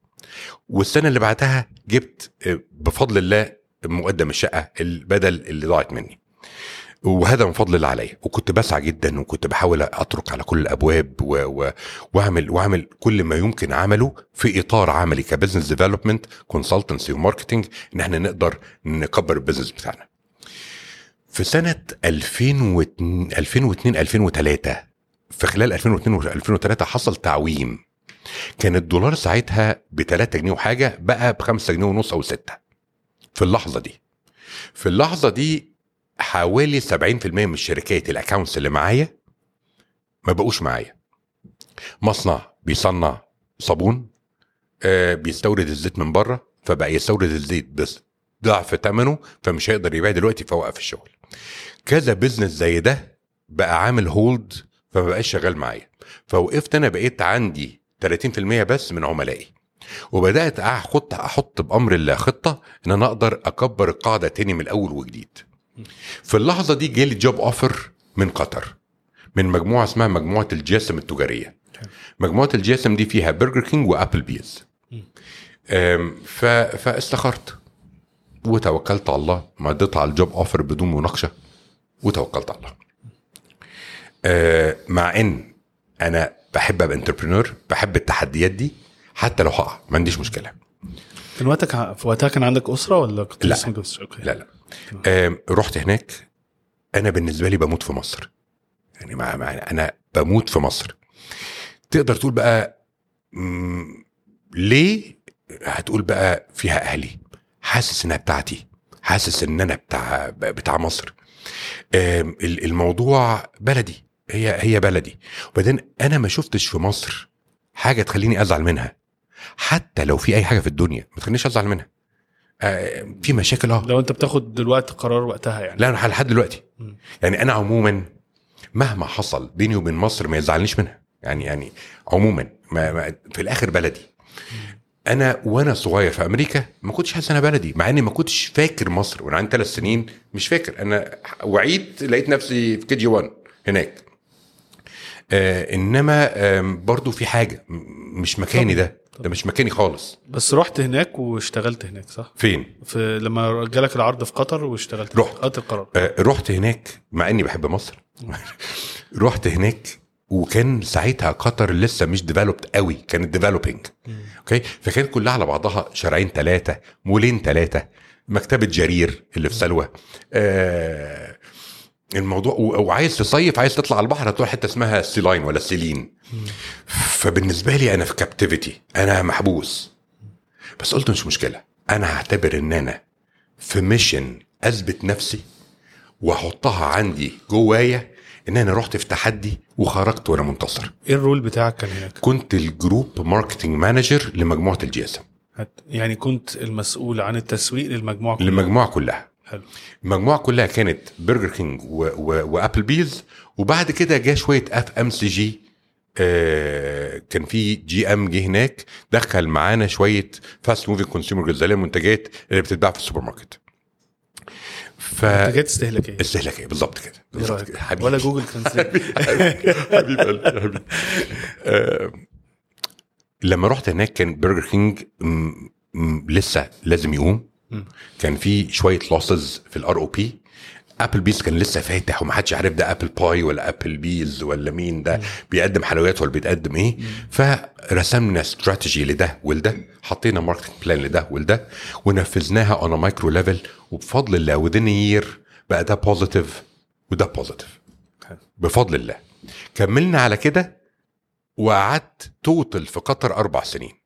والسنة اللي بعدها جبت آه، بفضل الله مقدم الشقة البدل اللي ضاعت مني. وهذا من فضل الله عليا. وكنت بسعى جدا وكنت بحاول أطرق على كل الأبواب و... و... وأعمل وأعمل كل ما يمكن عمله في إطار عملي ك business development consultancy و marketing إن إحنا نقدر نكبر ال business بتاعنا. في سنة 2002 2002 2003 في خلال 2002 و2003 حصل تعويم. كان الدولار ساعتها ب 3 جنيه وحاجة بقى ب 5 جنيه ونص أو 6 في اللحظة دي في اللحظة دي حوالي 70% من الشركات ال accounts اللي معايا ما بقوش معايا. مصنع بيصنع صابون آه بيستورد الزيت من بره فبقى يستورد الزيت بس ضعف ثمنه فمش هيقدر يبيع دلوقتي فوقف الشغل. كذا business زي ده بقى عامل hold فما بقاش شغال معايا. فوقفت أنا بقيت عندي 30% بس من عملائي. وبدأت أحط أحط بأمر الله خطة إن أنا أقدر أكبر القاعده تاني من الأول وجديد. في اللحظة دي جالي job offer من قطر من مجموعة اسمها مجموعة الجاسم التجارية. مجموعة الجاسم دي فيها Burger King و Applebee's فاستخرت. وتوكلت على الله. مضيت على ال job offer بدون مناقشة. وتوكلت على الله. آه مع إن أنا بحب ابقى entrepreneur بحب التحديات دي حتى لو هقع ما عنديش مشكلة. كان وقتك في وقتها كان عندك أسرة ولا كنت لا. okay. لا لا. آه رحت هناك أنا بالنسبة لي بموت في مصر. يعني مع مع أنا بموت في مصر. تقدر تقول بقى ليه هتقول بقى فيها أهلي؟ حاسس إنها بتاعتي. حاسس إن أنا بتاع بتاع مصر. الموضوع بلدي. هي هي بلدي. وبعدين أنا ما شفتش في مصر حاجة تخليني أزعل منها. حتى لو في أي حاجة في الدنيا ما تخلينيش أزعل منها. آه، في مشاكل آه. لو أنت بتاخد دلوقتي قرار وقتها يعني. لا أنا لحد دلوقتي. مم. يعني أنا عموما مهما حصل بيني وبين مصر ما يزعلنيش منها. يعني يعني عموما ما ما في الآخر بلدي. أنا وأنا صغير في أمريكا ما كنتش حاسس أنا بلدي مع إني ما كنتش فاكر مصر. وأنا عندي ثلاث سنين مش فاكر. أنا وعيت لقيت نفسي في كي جي 1 هناك. آه إنما آم، برضو في حاجة مش مكاني ده ده مش مكاني خالص. بس رحت هناك واشتغلت هناك صح؟ فين؟ في لما جالك العرض في قطر واشتغلت رحت. خدت القرار. آه، رحت هناك مع إني بحب مصر. رحت هناك وكان ساعتها قطر لسه مش developed قوي كانت developing okay؟ فكانت كلها على بعضها شارعين ثلاثة مولين ثلاثة مكتبة جرير اللي في سلوى. آه الموضوع وعايز تصيف عايز تطلع على البحر هتروح حتة اسمها سيلاين ولا سيلين فبالنسبة لي أنا في captivity أنا محبوس. بس قلت مش مشكلة أنا هعتبر إن أنا في mission أثبت نفسي وأحطها عندي جوايا إن أنا رحت في تحدي وخرجت وأنا منتصر. إيه ال role بتاعك كان هناك؟ كنت ال group marketing manager لمجموعة الجي اس يعني كنت المسؤول عن التسويق للمجموعة كلها. المجموعه كلها. حلو. المجموعة كلها كانت Burger King و- و- و Applebee's وبعد كده جه شوية FMCG آه كان في GM جه هناك دخل معانا شوية fast moving consumer goods اللي المنتجات اللي بتتباع في السوبر ماركت ف منتجات استهلاكية. استهلاكية بالظبط كده إيه بالظبط؟ كده حبيبي. ولا Google Translate حبيب قلبي آه، لما رحت هناك كان Burger King لسه لازم يقوم. كان في شوية losses في ال ROP Applebee's كان لسه فاتح ومحدش عارف ده apple pie ولا Applebee's ولا مين ده. بيقدم حلويات ولا بيتقدم إيه. فرسمنا استراتيجي لده ولده. حطينا marketing plan لده ولده. ونفذناها on micro level وبفضل الله within year بقى ده positive وده positive بفضل الله. كملنا على كده. وقعدت total في قطر أربع سنين.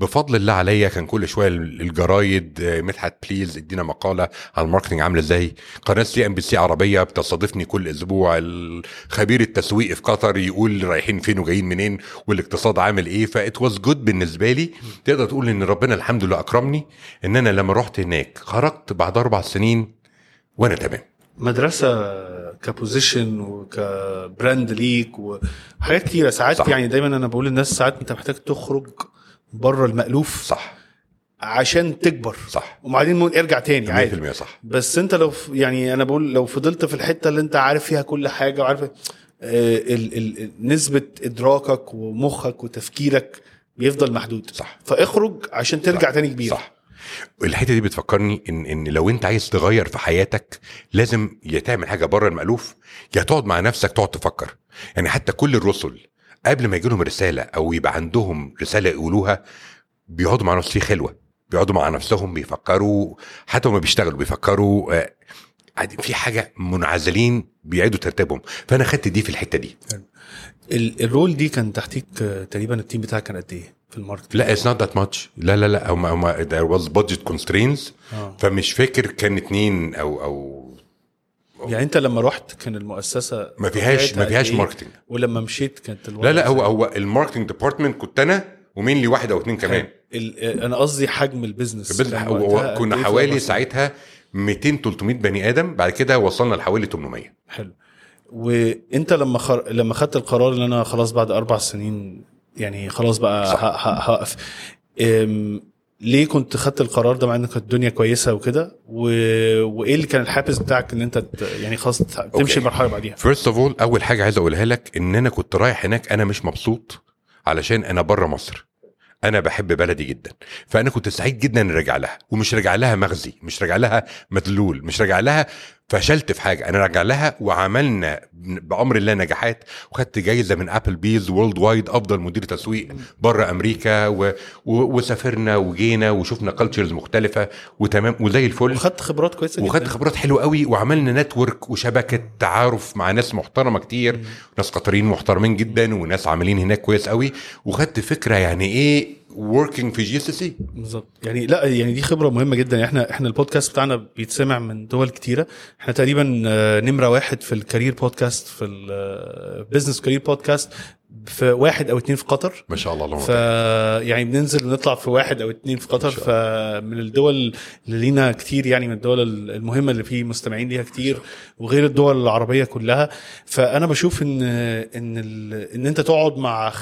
بفضل الله عليا كان كل شوية الجرايد آه، مدحت please ادينا مقالة عن ال marketing عاملة إزاي؟ قناة CNBC عربية بتستضيفني كل أسبوع. الخبير التسويق في قطر يقول رايحين فين وجايين منين والاقتصاد عامل إيه. that was good بالنسبة لي. تقدر تقول إن ربنا الحمد لله أكرمني إن أنا لما رحت هناك خرجت بعد أربع سنين وأنا تمام. مدرسة ك position وك brand ليك وحاجات كتيرة. ساعات صح. يعني دايما أنا بقول للناس ساعات أنت محتاج تخرج بره المألوف صح. عشان تكبر. صح. وبعدين ارجع تاني عادي. 100% صح. بس انت لو يعني أنا بقول لو فضلت في الحتة اللي انت عارف فيها كل حاجة وعارف آه، ال ال نسبة إدراكك ومخك وتفكيرك بيفضل محدود. صح. فاخرج عشان ترجع صح. تاني كبير. صح. الحتة دي بتفكرني ان إن لو أنت عايز تغير في حياتك لازم يا تعمل حاجة بره المألوف يا تقعد مع نفسك تقعد تفكر. يعني حتى كل الرسل قبل ما يجي لهم رسالة أو يبقى عندهم رسالة يقولوها بيقعدوا مع نفسهم في خلوة بيقعدوا مع نفسهم بيفكروا حتى وما بيشتغلوا بيفكروا آه، في حاجة منعزلين بيعيدوا ترتيبهم. فأنا خدت دي في الحتة دي. ال- ال role دي كان تحتيك آه، تقريبا ال team بتاعك كان قد إيه في ال market؟ لا it's not that much لا لا لا هم هم there was budget constraints. آه. فمش فاكر كان اتنين أو أو يعني انت لما رحت كان المؤسسة ما فيهاش ما فيهاش؟ marketing ولما مشيت كانت الوضع لا لا هو؟ هو ال marketing department كنت أنا ومين لي واحد أو اتنين كمان أنا قصدي حجم ال business كنا إيه حوالي؟ ساعتها 200 300 بني آدم بعد كده وصلنا لحوالي 800 حلو وانت لما خر... لما خدت القرار إن أنا خلاص بعد أربع سنين يعني خلاص بقى هقف. ليه كنت خدت القرار ده مع ان كانت الدنيا كويسة وكده؟ و... وإيه اللي كان الحافز بتاعك إن أنت ت... يعني خلاص تمشي. المرحلة اللي بعديها؟ first of all أول حاجة عايز أقولها لك إن أنا كنت رايح هناك أنا مش مبسوط علشان أنا بره مصر. أنا بحب بلدي جدا. فأنا كنت سعيد جدا ان راجع لها. ومش راجع لها مخزي مش راجع لها مذلول مش راجع لها فشلت في حاجة. أنا راجع لها وعملنا بأمر الله نجاحات وخدت جايزة من Applebee's worldwide أفضل مدير تسويق بره أمريكا و... و... وسافرنا وجينا وشفنا cultures مختلفة وتمام وزي الفل. وخدت خبرات كويسة وخدت جدا خبرات حلوة قوي وعملنا network وشبكة تعارف مع ناس محترمة كتير ناس قطريين محترمين جدا وناس عاملين هناك كويس قوي. وخدت فكرة يعني إيه working في GCC بالظبط. يعني لا يعني دي خبرة مهمة جدا. يعني إحنا إحنا البودكاست بتاعنا بيتسمع من دول كتيرة. إحنا تقريبا آه، نمرة واحد في ال career podcast في ال business career podcast في واحد أو اتنين في قطر. ما شاء الله اللهم ف. يعني بننزل ونطلع في واحد أو اتنين في قطر. فمن الدول اللي لينا كتير يعني من الدول المهمة اللي فيه مستمعين ليها كتير وغير الدول العربية كلها. فأنا بشوف إن إن ال... إن أنت تقعد مع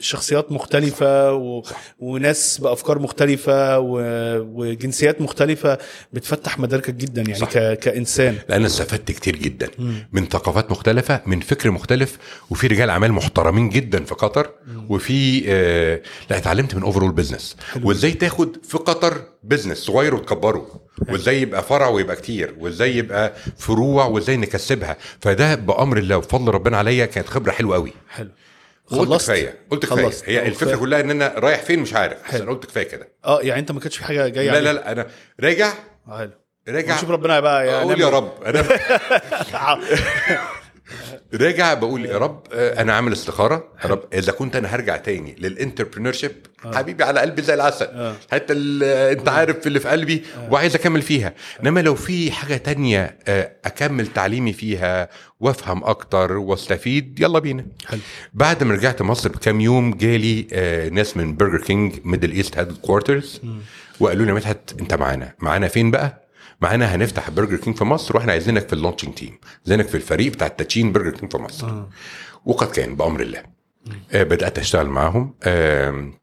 شخصيات مختلفة و... وناس بأفكار مختلفة و... وجنسيات مختلفة بتفتح مداركك جدا يعني صح. ك... كإنسان. لأن استفدت كتير جدا. من ثقافات مختلفة من فكر مختلف وفي رجال أعمال محترمين جدا في قطر وفي آه لا اتعلمت من overall business وإزاي تاخد في قطر business صغير وتكبره؟ وإزاي يبقى فرع ويبقى كتير؟ وإزاي يبقى فروع؟ وإزاي نكسبها؟ فده بأمر الله وفضل ربنا عليا كانت خبرة حلوة قوي حلو. خلصت؟ كفاية. قلت كفاية. خلصت. هي الفكرة كفاية. كلها إن أنا رايح فين مش عارف. حلو. أنا قلت كفاية كده. آه يعني أنت ما كانش في حاجة جاية لا لا لا أنا راجع. لا حلو. راجع. نشوف ربنا بقى يعني أقول يا رب. أنا راجع بقول يا رب آه، أنا عامل استخارة. يا رب إذا كنت أنا هرجع تاني لل entrepreneurship حبيبي على قلبي زي العسل. حتى ال- أنت عارف اللي في قلبي وعايز أكمل فيها. إنما لو في حاجة تانية آه، أكمل تعليمي فيها وأفهم أكتر وأستفيد يلا بينا. حلو. بعد ما رجعت مصر بكام يوم جالي آه، ناس من برجر كينج ميدل ايست هيد كوارترز وقالوا لي يا مدحت أنت معانا. معانا فين بقى؟ معانا هنفتح برجر كينج في مصر وإحنا عايزينك في ال launching team عايزينك في الفريق بتاع ال launching برجر كينج في مصر. وقد كان بأمر الله. آه بدأت أشتغل معاهم. آم،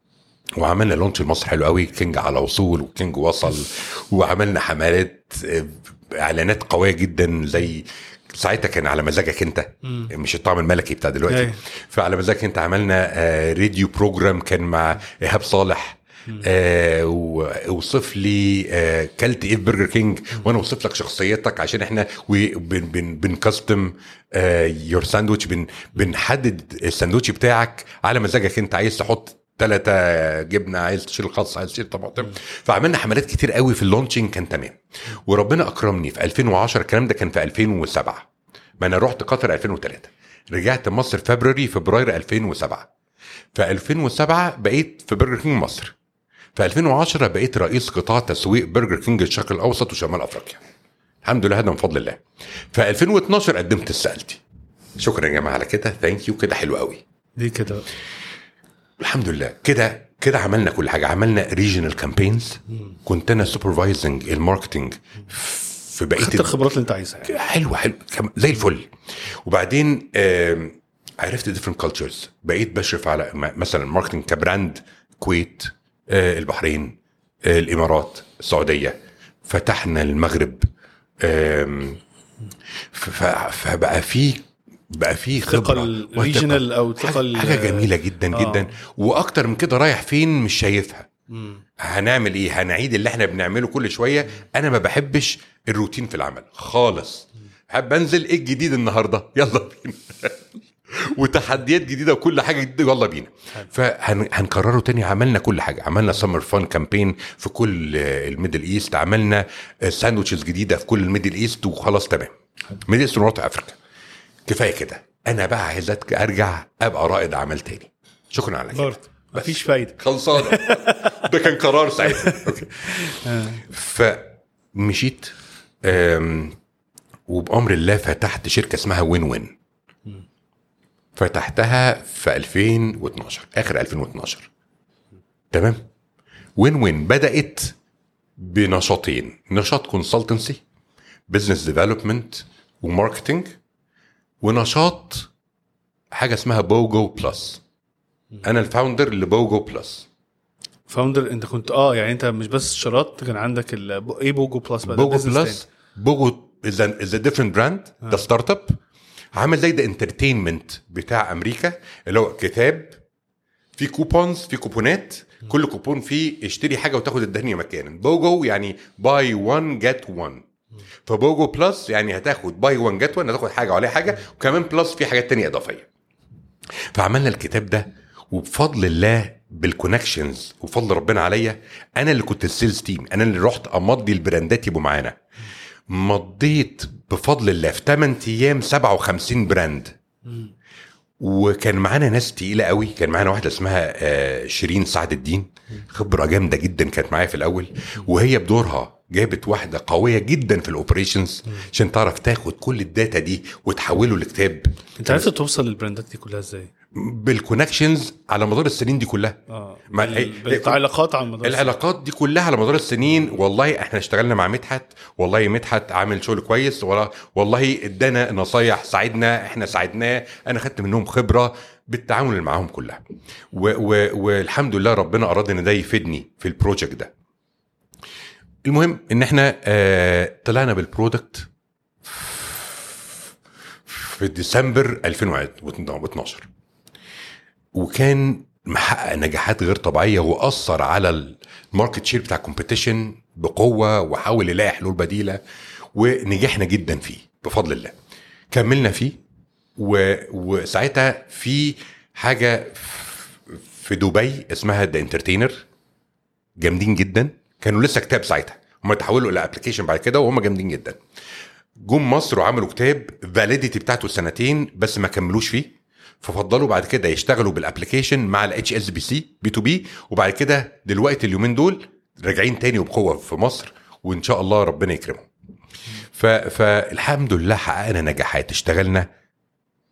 وعملنا launch لمصر حلو قوي كينج على وصول وكينج وصل. وعملنا حملات آه، إعلانات قوية جدا زي ساعتها كان على مزاجك أنت. مش الطعم الملكي بتاع دلوقتي. فعلى مزاجك أنت عملنا آه، radio program كان مع إيهاب صالح. آه ووصف لي آه كلت إيه في برجر كينج وأنا أوصف لك شخصيتك عشان إحنا بن بن بن customize your ساندوتش بن بنحدد الساندوتش بتاعك على مزاجك أنت. عايز تحط ثلاثة جبنة عايز تشيل خس عايز تشيل طماطم. فعملنا حملات كتير قوي في ال launching كان تمام. وربنا أكرمني في 2010 الكلام ده كان في 2007 ما أنا رحت قطر 2003 رجعت مصر فبراير فبراير 2007 في 2007 بقيت في برجر كينج مصر. في 2010 بقيت رئيس قطاع تسويق برجر كينج الشرق الأوسط وشمال أفريقيا. الحمد لله هذا من فضل الله. في 2012 قدمت استقالتي شكرا يا جماعة على كده. thank you كده حلو قوي. دي كده؟ الحمد لله. كده كده عملنا كل حاجة. عملنا regional campaigns كنت أنا supervising ال marketing في بقية خدت الخبرات اللي أنت عايزها يعني. حلو حلو. كم- زي الفل. وبعدين عرفت different cultures بقيت بشرف على مثلا marketing ك brand كويت البحرين آه، الإمارات السعودية. فتحنا المغرب فبقى في بقى في خبرة ال regional أو ثقة حاجة, جميلة جدا آه. جدا. وأكتر من كده رايح فين؟ مش شايفها. هنعمل إيه؟ هنعيد اللي إحنا بنعمله كل شوية. أنا ما بحبش الروتين في العمل خالص. حابب أنزل إيه الجديد النهارده؟ يلا بينا. وتحديات جديدة وكل حاجة جديدة يلا بينا. فهنكرره تاني. عملنا كل حاجة. عملنا summer fun campaign في كل ال Middle East. عملنا sandwiches جديدة في كل ال Middle East وخلاص تمام. Middle East و North Africa كفاية كده. أنا بقى عايز أرجع أبقى رائد اعمال تاني. شكرا على كده. مفيش فايدة. خلصانة. ده كان قرار ساعتها. فمشيت وبأمر الله فتحت شركة اسمها وين وين فتحتها في 2012 آخر 2012 تمام؟ وين وين بدأت بنشاطين. نشاط consultancy business development و marketing ونشاط حاجة اسمها بوجو بلس. أنا ال founder لبوجو بلس. founder أنت كنت آه يعني أنت مش بس شراط كان عندك ال... إيه بوجو بلس بقى؟ بوجو بلس. بوجو is is different brand ده startup عامل زي ده entertainment بتاع أمريكا اللي هو كتاب في coupons في كوبونات كل كوبون فيه اشتري حاجة وتاخد الدنيا مكانا. بوجو يعني buy 1 get 1 فبوجو بلس يعني هتاخد buy 1 get 1 هتاخد حاجة وعليها حاجة وكمان plus في حاجات تانية إضافية. فعملنا الكتاب ده وبفضل الله بال connections وفضل ربنا عليا أنا اللي كنت ال sales team أنا اللي رحت أمضي ال brand ات يبقوا معانا. مضيت بفضل الله في 8 أيام 57 brand. وكان معانا ناس تقيلة قوي. كان معانا واحدة اسمها آه، شيرين سعد الدين. خبرة جامدة جدا كانت معايا في الأول. وهي بدورها جابت واحدة قوية جدا في ال operations عشان تعرف تاخد كل ال data دي وتحوله لكتاب. انت عرفت توصل لل brand ات دي كلها إزاي؟ بال connections على مدار السنين دي كلها. آه. ما- بالعلاقات على المدار العلاقات دي كلها على مدار السنين والله إحنا اشتغلنا مع مدحت والله مدحت عامل شغل كويس والله ادانا نصايح ساعدنا إحنا ساعدناه أنا خدت منهم خبرة بالتعامل اللي معاهم كلها. و و والحمد لله ربنا أراد إن ده يفيدني في ال project ده. المهم إن إحنا آه طلعنا بال product في ديسمبر 2012 وكان محقق نجاحات غير طبيعية وأثر على ال market share بتاع ال competition بقوة وحاول يلاقي حلول بديلة ونجحنا جدا فيه بفضل الله. كملنا فيه. وساعتها في حاجة في دبي اسمها The Entertainer جامدين جدا. كانوا لسه كتاب ساعتها. هم تحولوا إلى application بعد كده وهم جامدين جدا. جم مصر وعملوا كتاب validity بتاعته سنتين بس ما كملوش فيه. ففضلوا بعد كده يشتغلوا بال application مع ال HSBC B to B وبعد كده دلوقتي اليومين دول راجعين تاني وبقوة في مصر وإن شاء الله ربنا يكرمهم. فالحمد لله حققنا نجاحات اشتغلنا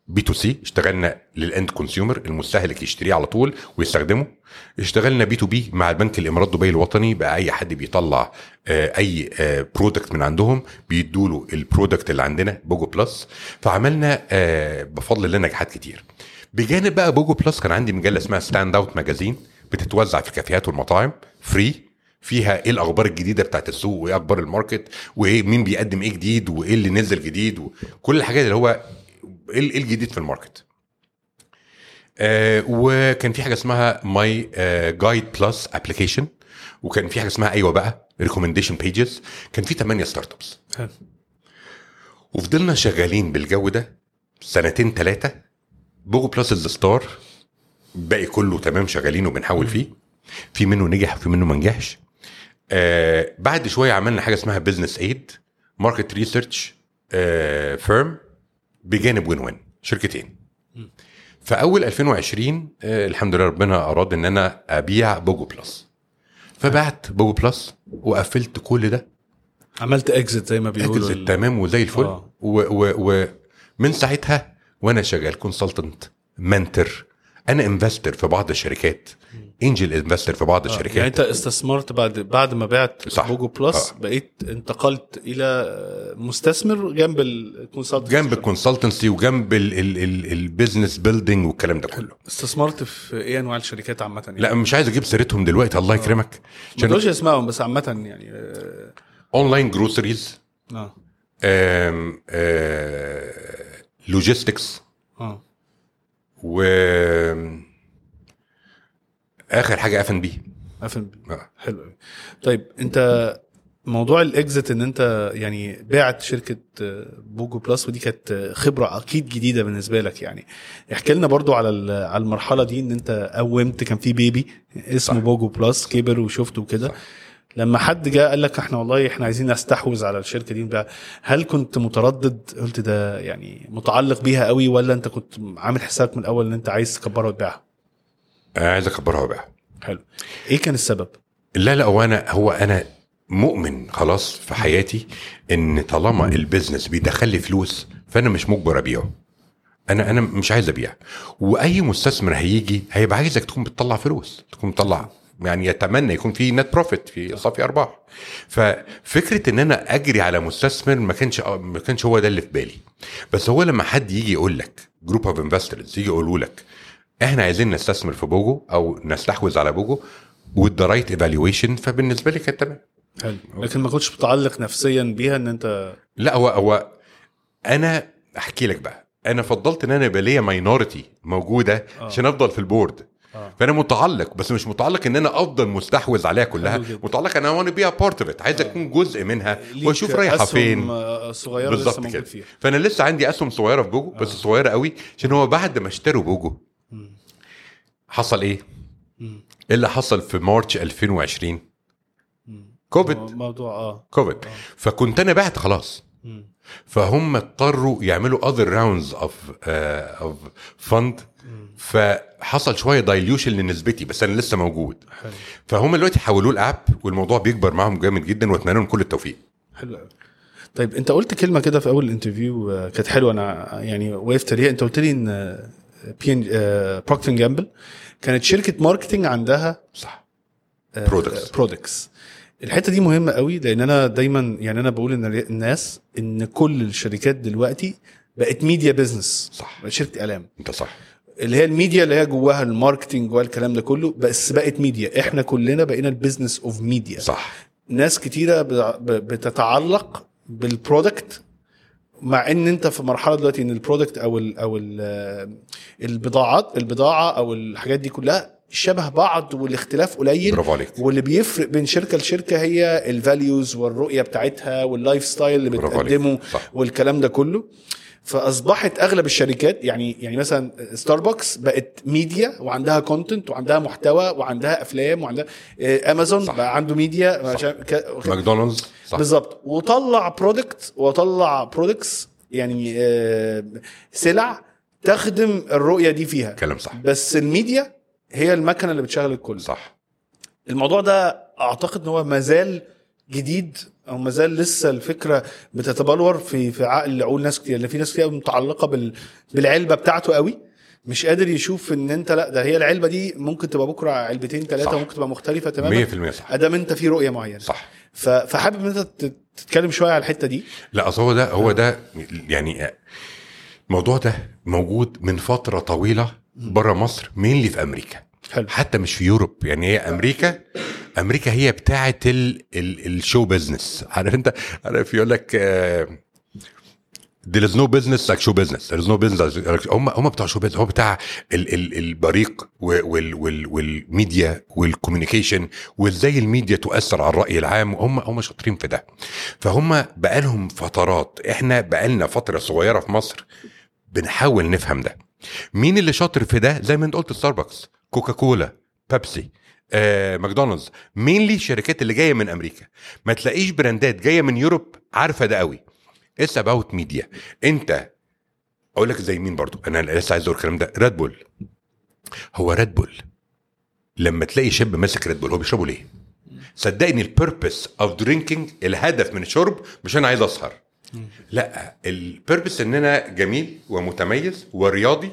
B to C اشتغلنا لل end consumer المستهلك يشتريه على طول ويستخدمه. اشتغلنا B to B مع البنك الإمارات دبي الوطني بقى اي حد بيطلع آه، أي product من عندهم بيدوا له ال product اللي عندنا BOGO Plus. فعملنا آه، بفضل الله نجاحات كتير. بجانب بقى BOGO Plus كان عندي مجلة اسمها Stand Out Magazine بتتوزع في الكافيهات والمطاعم free فيها إيه الأخبار الجديدة بتاعت السوق وإيه أخبار ال market وإيه مين بيقدم إيه جديد وإيه اللي نزل جديد وكل الحاجات اللي هو إيه إيه الجديد في ال market؟ آه وكان في حاجة اسمها My Guide Plus application وكان في حاجة اسمها أيوه بقى recommendation pages كان في 8 startups. وفضلنا شغالين بالجو ده سنتين ثلاثة BOGO Plus as star باقي كله تمام شغالين وبنحاول فيه. في منه نجح وفي منه ما نجحش. آه بعد شوية عملنا حاجة اسمها Business Aid market research firm بجانب Win Win شركتين. فأول 2020 آه الحمد لله ربنا أراد إن أنا أبيع BOGO Plus. فبعت BOGO Plus وقفلت كل ده. عملت exit زي ما بيقولوا ال- تمام وزي الفل. آه. ومن ساعتها وأنا شغال consultant mentor أنا investor في بعض الشركات. angel investor في بعض آه، الشركات. يعني أنت استثمرت بعد بعد ما بعت صح. BOGO Plus آه. بقيت انتقلت إلى مستثمر جنب ال consultant جنب ال consultancy وجنب ال business building والكلام ده كله. استثمرت في إيه أنواع الشركات عامة يعني؟ لا مش عايز أجيب سيرتهم دلوقتي الله يكرمك. ما تقولش اسمائهم بس عامة يعني آه. online groceries آه, logistics آه. و آخر حاجة اف ان بي أفهم. حلو أوي. طيب انت موضوع ال exit إن انت يعني بعت شركة آه، BOGO Plus ودي كانت آه، خبرة أكيد جديدة بالنسبة لك يعني احكي لنا برضو على على المرحلة دي إن انت قومت كان في baby اسمه صح. BOGO Plus كبر وشفته وكده لما حد جاء قال لك إحنا والله إحنا عايزين نستحوذ على الشركة دي نبيع هل كنت متردد؟ قلت ده يعني متعلق بيها قوي ولا انت كنت عامل حسابك من الأول ان انت عايز تكبرها وتبيعها؟ عايز أكبرها وأبيعها. حلو. إيه كان السبب؟ لا لا هو أنا هو أنا مؤمن خلاص في حياتي إن طالما ال business بيدخل لي فلوس فأنا مش مجبر أبيعه. أنا أنا مش عايز أبيع. وأي مستثمر هيجي هيبقى عايزك تكون بتطلع فلوس تكون بتطلع يعني يتمنى يكون في net profit في صافي أرباح. ففكرة إن أنا أجري على مستثمر ما كانش ما كانش هو ده اللي في بالي. بس هو لما حد يجي يقول لك group of investors يجي يقولوا لك إحنا عايزين نستثمر في BOGO أو نستحوذ على BOGO with right evaluation فبالنسبة لي كانت تمام. حلو. لكن ما كنتش متعلق نفسيا بيها إن أنت لا هو هو أنا أحكي لك بقى. أنا فضلت إن أنا يبقى ليا minority موجودة آه. عشان أفضل في ال board. آه. فأنا متعلق بس مش متعلق إن أنا أفضل مستحوذ عليها كلها. متعلق أنا وأنا be part of عايز أكون جزء منها وأشوف رايحة فين. آه، لسه بالظبط كده. فيها. فأنا لسه عندي أسهم صغيرة في BOGO بس صغيرة قوي عشان هو بعد ما اشتروا BOGO حصل إيه؟ إيه اللي حصل في March 2020 كوفيد. مو- موضوع آه. كوفيد. فكنت أنا بعت خلاص. مم. فهم اضطروا يعملوا rounds of uh, of fund فحصل شوية dilution لنسبتي بس أنا لسه موجود. حلو. فهم دلوقتي حولوه ل app والموضوع بيكبر معاهم جامد جدا وأتمنى لهم كل التوفيق. حلو طيب أنت قلت كلمة كده في أول ال interview آه، كانت حلوة. أنا يعني وقفت عليها أنت قلت لي إن P and Procter & Gamble كانت شركة marketing عندها صح. products products الحتة دي مهمة قوي لأن أنا دايما يعني أنا بقول إن الناس إن كل الشركات دلوقتي بقت media business صح. بقت شركة إعلام. أنت صح. اللي هي الميديا اللي هي جواها ال marketing جواها الكلام ده كله بس بقت ميديا. إحنا كلنا بقينا ال business of media صح. ناس كتيرة بتتعلق بال product مع ان انت في مرحلة دلوقتي ان ال product أو ال أو ال البضاعات البضاعة أو الحاجات دي كلها شبه بعض والاختلاف قليل. برافو عليك. واللي بيفرق بين شركة لشركة هي ال values والرؤية بتاعتها وال lifestyle اللي. بتقدمه. والكلام ده كله. فأصبحت أغلب الشركات يعني يعني مثلا ستاربكس بقت ميديا وعندها content وعندها محتوى وعندها أفلام وعندها آه، امازون صح. بقى عنده ميديا. عشان ماكدونالدز بالظبط. وطلع product وطلع products يعني آه، سلع تخدم الرؤية دي فيها. كلام صح. بس الميديا هي المكنة اللي بتشغل الكل. صح. الموضوع ده أعتقد إن هو مازال جديد أو مازال لسه الفكرة بتتبلور في في عقل عقول ناس كتير لأن في ناس كتير متعلقة بال بالعلبة بتاعته قوي مش قادر يشوف إن أنت لأ ده هي العلبة دي ممكن تبقى بكرة علبتين. ثلاثة ممكن تبقى مختلفة تماما. 100% صح. أدام أنت في رؤية معينة. صح. فحابب إن أنت تت- تتكلم شوية على الحتة دي. لأ أصل هو ده هو ده يعني الموضوع ده موجود من فترة طويلة بره مصر mainly في أمريكا. حلو. حتى مش في Europe. يعني هي أمريكا أمريكا هي بتاعه ال ال ال show business. عارف أنت؟ عارف يقول لك is no business like show business. There is no business like هم هم بتوع show business. هو بتاع ال ال البريق وال وال وال media وال communication وإزاي الميديا تؤثر على الرأي العام. هم هم شاطرين في ده. فهم بقالهم فترات. إحنا بقالنا فترة صغيرة في مصر بنحاول نفهم ده. مين اللي شاطر في ده؟ زي ما أنت قلت ستاربكس كوكاكولا بيبسي آه، ماكدونالدز. mainly الشركات اللي جاية من أمريكا. ما تلاقيش براندات جاية من Europe عارفة ده قوي. it's about media انت أقول لك زي مين برضو. أنا لسه عايز أقول الكلام ده. ريد بول هو ريد بول لما تلاقي شاب ماسك ريد بول هو بيشربه ليه؟ صدقني ال purpose of drinking الهدف من الشرب مش أنا عايز أسهر. لا ال purpose إن أنا جميل ومتميز ورياضي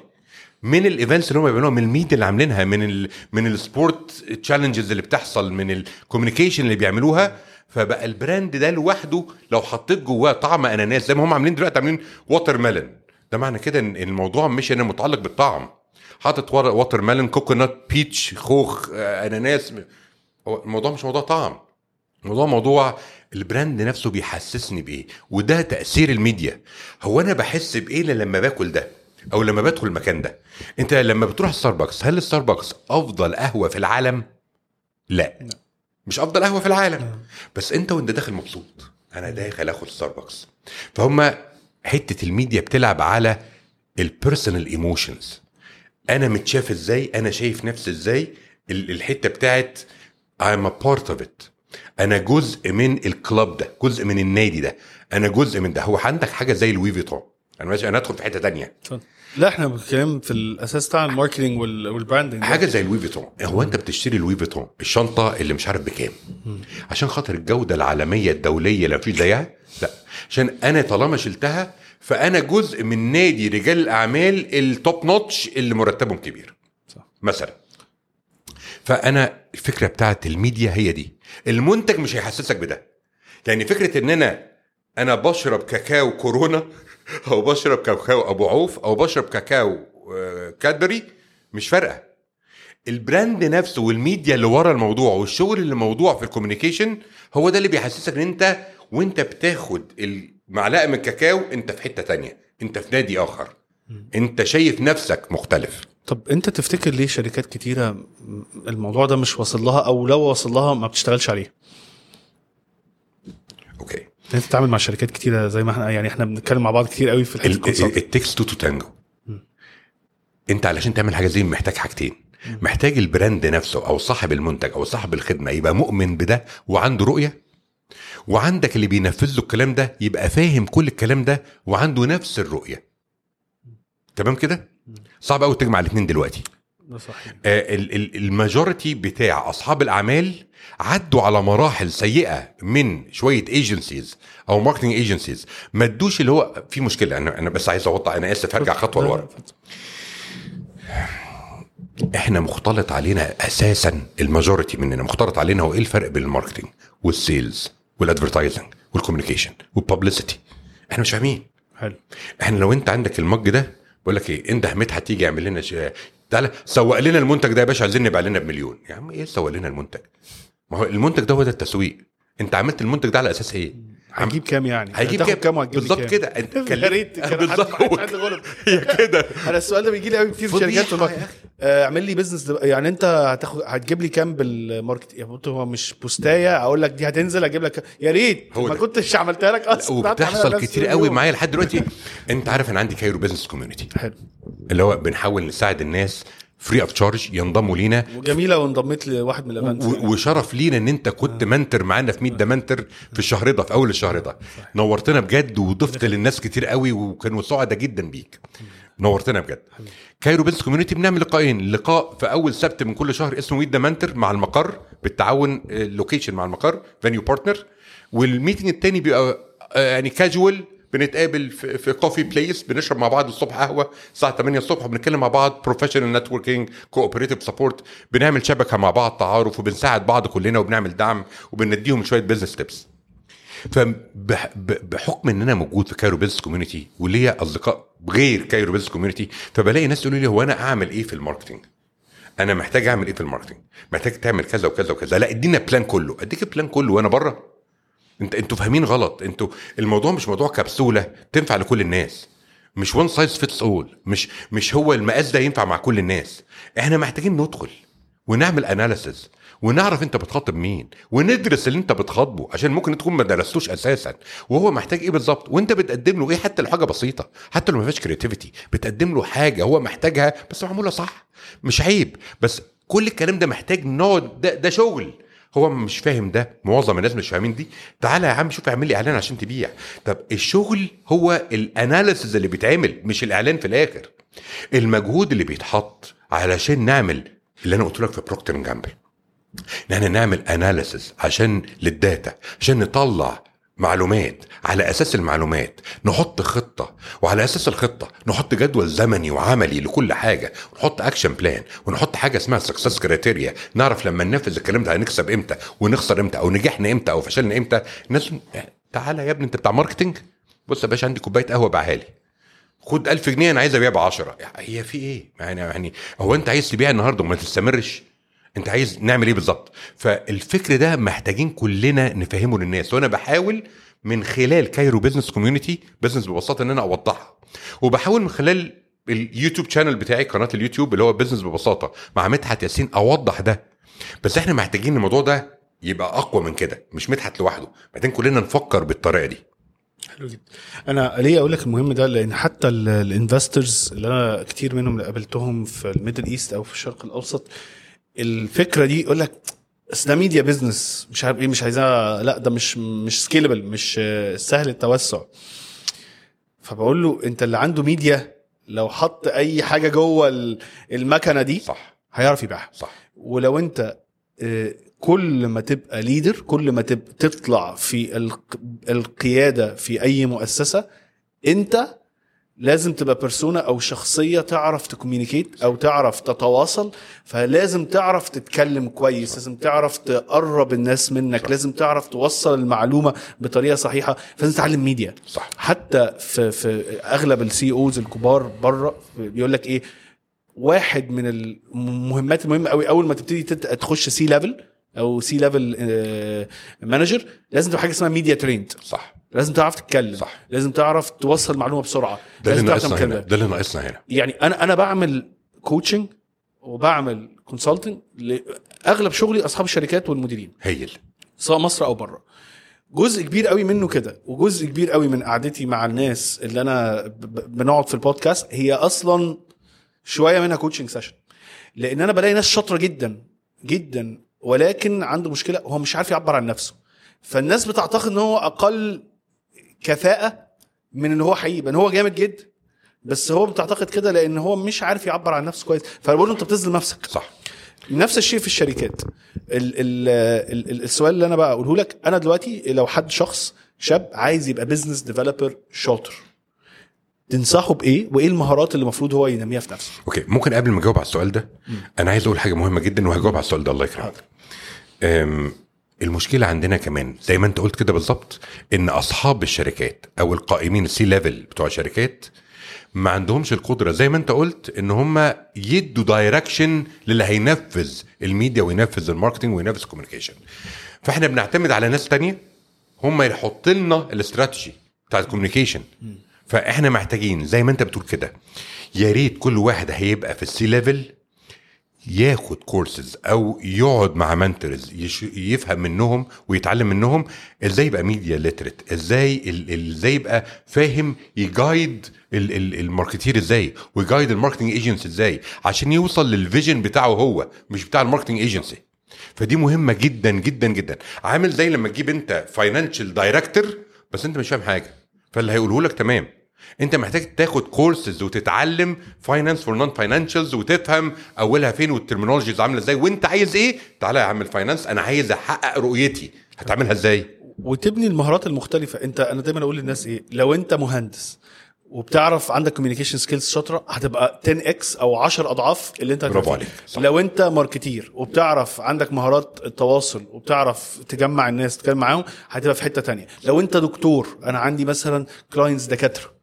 من ال events اللي هم بيعملوها من الميديا اللي عاملينها من ال من ال sport challenges اللي بتحصل من ال communication اللي بيعملوها. فبقى ال brand ده لوحده لو حطيت جواه طعم أناناس زي ما هم عاملين دلوقتي عاملين watermelon ده معنى كده إن الموضوع مش أنا متعلق بالطعم. حاطط watermelon coconut peach خوخ آه، أناناس. الموضوع مش موضوع طعم. الموضوع موضوع ال brand نفسه بيحسسني بايه وده تأثير الميديا. هو أنا بحس بإيه لما باكل ده؟ أو لما بدخل المكان ده. أنت لما بتروح ستاربكس هل ستاربكس أفضل قهوة في العالم؟ لا. مش أفضل قهوة في العالم. بس أنت وأنت داخل مبسوط. أنا داخل آخد ستاربكس فهم حتة الميديا بتلعب على ال personal emotions أنا متشاف إزاي؟ أنا شايف نفسي إزاي؟ ال- الحتة بتاعت I'm a part of it. أنا جزء من ال club ده جزء من النادي ده. أنا جزء من ده. هو عندك حاجة زي لوي فيتون أنا ماشي أنا أدخل في حتة تانية. لا إحنا بنتكلم في الأساس بتاع ال marketing وال- وال branding. حاجة زي لوي فيتون. هو أنت بتشتري لوي فيتون الشنطة اللي مش عارف بكام. عشان خاطر الجودة العالمية الدولية اللي مفيش زيها لا. عشان أنا طالما شلتها فأنا جزء من نادي رجال الأعمال ال top notch اللي مرتبهم كبير. صح. مثلا. فأنا الفكرة بتاعت الميديا هي دي. المنتج مش هيحسسك بده. يعني فكرة إن أنا أنا بشرب كاكاو كورونا أو بشرب كاكاو أبو عوف أو بشرب كاكاو آه، كادبري؟ مش فارقة. ال brand نفسه والميديا اللي ورا الموضوع والشغل اللي موضوع في ال communication هو ده اللي بيحسسك إن أنت وأنت بتاخد المعلقة من الكاكاو أنت في حتة تانية أنت في نادي آخر. أنت شايف نفسك مختلف. طب أنت تفتكر ليه شركات كتيرة الموضوع ده مش واصل لها أو لو واصل لها ما بتشتغلش عليه؟ انت تتعامل مع شركات كتيرة زي ما إحنا يعني إحنا بنتكلم مع بعض كتير قوي في الحته it takes two to tango انت علشان تعمل حاجة زي محتاج حاجتين. محتاج ال brand نفسه أو صاحب المنتج أو صاحب الخدمة يبقى مؤمن بده وعنده رؤية وعندك اللي بينفذ له الكلام ده يبقى فاهم كل الكلام ده وعنده نفس الرؤية. تمام كده؟ صعب قوي تجمع الاثنين دلوقتي. ده صحيح. آه، ال- ال- ال majority بتاع أصحاب الأعمال عدوا على مراحل سيئة من شوية agencies أو marketing agencies ما ادوش اللي هو في مشكلة. أنا أنا بس عايز اوضح أنا آسف هرجع خطوة لورا. إحنا مختلط علينا أساسا ال majority مننا. مختلط علينا هو إيه الفرق بين الماركتنج والسيلز والادفرتايزنج والكوميونيكيشن والببليستي إحنا مش فاهمين. حلو. إحنا لو أنت عندك ال mug ده بقول لك إيه أنت مدحت تيجي يعمل لنا. تعالى سوق لنا المنتج ده يا باشا عايزين نبيع لنا بمليون. يا عم إيه سوق لنا المنتج؟ ما هو المنتج ده هو ده التسويق. أنت عملت المنتج ده على أساس إيه؟ هتجيب كام يعني؟ هيجيب هتاخد كام؟ كام بالظبط؟ كده. انت يا ريت بالظبط. هي كده. أنا السؤال ده بيجي لي قوي كتير في شركات. آه، اعمل لي بزنس يعني أنت هتاخد هتجيب لي كام بالماركت يا هو مش بوستاية؟ أقول لك دي هتنزل أجيب لك يا ريت. ما. كنتش عملتها لك أصلا. وبتحصل كتير قوي معايا لحد دلوقتي. أنت عارف أنا عندي كايرو بزنس كوميونتي حلو. اللي هو بنحاول نساعد الناس free of charge ينضموا لينا. وجميلة وانضميت لواحد من ال events و- وشرف لينا إن أنت كنت mentor معانا في Meet the Mentor في الشهر ده في أول الشهر ده. نورتنا بجد وضفت للناس كتير قوي وكانوا سعداء جدا بيك. نورتنا بجد. Cairo Business Community بنعمل لقاءين لقاء في أول سبت من كل شهر اسمه Meet the Mentor مع المقر بالتعاون ال location مع المقر venue partner وال meeting التاني بيبقى آه، يعني كاجوال بنتقابل في, في coffee place بنشرب مع بعض الصبح قهوة الساعة 8 الصبح وبنتكلم مع بعض professional networking cooperative support بنعمل شبكة مع بعض تعارف وبنساعد بعض كلنا وبنعمل دعم وبنديهم شوية business tips فبحكم ان أنا موجود في Cairo Business Community وليا أصدقاء غير Cairo Business Community فبلاقي ناس يقولوا لي هو أنا أعمل إيه في ال marketing أنا محتاج أعمل إيه في ال marketing محتاج تعمل كذا وكذا وكذا. لا ادينا plan كله. أديك ال plan كله وأنا بره. انت أنتوا فاهمين غلط. أنتوا الموضوع مش موضوع كبسولة تنفع لكل الناس. مش one size fits all مش مش هو المقاس ده ينفع مع كل الناس. إحنا محتاجين ندخل ونعمل analysis ونعرف انت بتخاطب مين وندرس اللي انت بتخاطبه عشان ممكن تكون ما درستوش أساسا. وهو محتاج إيه بالظبط؟ وانت بتقدم له إيه؟ حتى لو حاجة بسيطة. حتى لو ما فيهاش creativity بتقدم له حاجة هو محتاجها بس معمولة صح. مش عيب. بس كل الكلام ده محتاج نقعد ده, ده شغل. هو مش فاهم ده معظم الناس مش فاهمين دي. تعالى يا عم شوف اعمل لي إعلان عشان تبيع. طب الشغل هو ال analysis اللي بيتعمل مش الإعلان في الآخر. المجهود اللي بيتحط علشان نعمل اللي أنا قلت لك في Procter Gamble إن إحنا نعمل analysis عشان لل data عشان نطلع معلومات على أساس المعلومات نحط خطة وعلى أساس الخطة نحط جدول زمني وعملي لكل حاجة ونحط action plan ونحط حاجة اسمها success criteria نعرف لما ننفذ الكلام ده هنكسب إمتى ونخسر إمتى أو نجحنا إمتى أو فشلنا إمتى. الناس تعالى يا ابني أنت بتاع marketing بص يا باشا عندي كوباية قهوة باعها لي. خد 1000 جنيه أنا عايز ابيع ب 10 هي في إيه؟ يعني يعني هو أنت عايز تبيع النهارده وما تستمرش؟ انت عايز نعمل إيه بالظبط؟ فالفكر ده محتاجين كلنا نفهمه للناس. وأنا بحاول من خلال Cairo Business Community business ببساطة إن أنا أوضحها. وبحاول من خلال ال YouTube channel بتاعي قناة اليوتيوب اللي هو business ببساطة مع مدحت ياسين أوضح ده. بس إحنا محتاجين الموضوع ده يبقى أقوى من كده مش مدحت لوحده. محتاجين كلنا نفكر بالطريقة دي. حلو جدا. أنا ليه أقول لك المهم ده؟ لأن حتى ال investors اللي أنا كتير منهم اللي قابلتهم في ال Middle East أو في الشرق الأوسط الفكرة دي يقول لك بس ده media business مش عارف إيه مش عايزاه لا ده مش مش scalable مش سهل التوسع. فبقول له أنت اللي عنده ميديا لو حط أي حاجة جوه ال- المكنة دي صح. هيعرف يبيعها. صح. ولو أنت آه، كل ما تبقى leader كل ما تطلع في الق- القيادة في أي مؤسسة أنت لازم تبقى persona أو شخصية تعرف ت communicate أو تعرف تتواصل فلازم تعرف تتكلم كويس لازم تعرف تقرب الناس منك لازم تعرف توصل المعلومة بطريقة صحيحة. فلازم تتعلم ميديا صح. حتى في في أغلب ال CEOs الكبار بره بيقول لك إيه واحد من المهمات المهمة قوي أول ما تبتدي تخش C level أو C level manager لازم تبقى حاجة اسمها media trained صح. لازم تعرف تتكلم. صح. لازم تعرف توصل معلومة بسرعة. ده اللي لازم تعرف ناقصنا هنا. ده اللي ناقصنا هنا. يعني أنا أنا بعمل coaching وبعمل consulting لاغلب شغلي أصحاب الشركات والمديرين. هايل. سواء مصر أو بره. جزء كبير قوي منه كده وجزء كبير قوي من قعدتي مع الناس اللي أنا بنقعد في البودكاست هي أصلا شوية منها coaching session لأن أنا بلاقي ناس شاطرة جدا جدا ولكن عنده مشكلة هو مش عارف يعبر عن نفسه. فالناس بتعتقد إن هو أقل كفاءة من إن هو حقيقي إن هو جامد جدا بس هو بتعتقد كده لإن هو مش عارف يعبر عن نفسه كويس. فأنا بقول له أنت بتظلم نفسك. صح. نفس الشيء في الشركات. ال ال ال ال السؤال اللي أنا بقى أقوله لك أنا دلوقتي لو حد شخص شاب عايز يبقى business developer شاطر تنصحه بإيه؟ وإيه المهارات اللي المفروض هو ينميها في نفسه؟ okay. ممكن قبل ما أجاوب على السؤال ده أنا عايز أقول حاجة مهمة جدا وهجاوب على السؤال ده. الله يكرمك. المشكلة عندنا كمان زي ما أنت قلت كده بالظبط إن أصحاب الشركات أو القائمين ال C level بتوع الشركات ما عندهمش القدرة زي ما أنت قلت إن هم يدوا direction للي هينفذ الميديا وينفذ ال marketing وينفذ ال communication فإحنا بنعتمد على ناس تانية هم يحط لنا الاستراتيجي بتاع ال communication فإحنا محتاجين زي ما أنت بتقول كده يا ريت كل واحد هيبقى في ال C level ياخد كورسز أو يقعد مع mentors يفهم منهم ويتعلم منهم إزاي يبقى media literate إزاي إزاي يبقى فاهم ي guide ال- ال- ال marketeer إزاي وي guide ال marketing agency إزاي عشان يوصل لل vision بتاعه هو مش بتاع ال marketing agency فدي مهمة جدا جدا جدا. عامل زي لما تجيب أنت financial director بس أنت مش فاهم حاجة فاللي هيقوله لك تمام. انت محتاج تاخد كورسز وتتعلم finance for non financials وتفهم أولها فين وال terminologies عاملة إزاي. وأنت عايز إيه؟ تعالى يا عم ال finance أنا عايز أحقق رؤيتي. هتعملها إزاي؟ وتبني المهارات المختلفة. أنت أنا دايما أقول للناس إيه؟ لو أنت مهندس وبتعرف عندك communication skills شاطرة هتبقى 10 x أو 10 أضعاف اللي أنت برافو عليك. صح. لو أنت marketeer وبتعرف عندك مهارات التواصل وبتعرف تجمع الناس تتكلم معاهم هتبقى في حتة تانية. لو أنت دكتور أنا عندي مثلا clients دكاترة.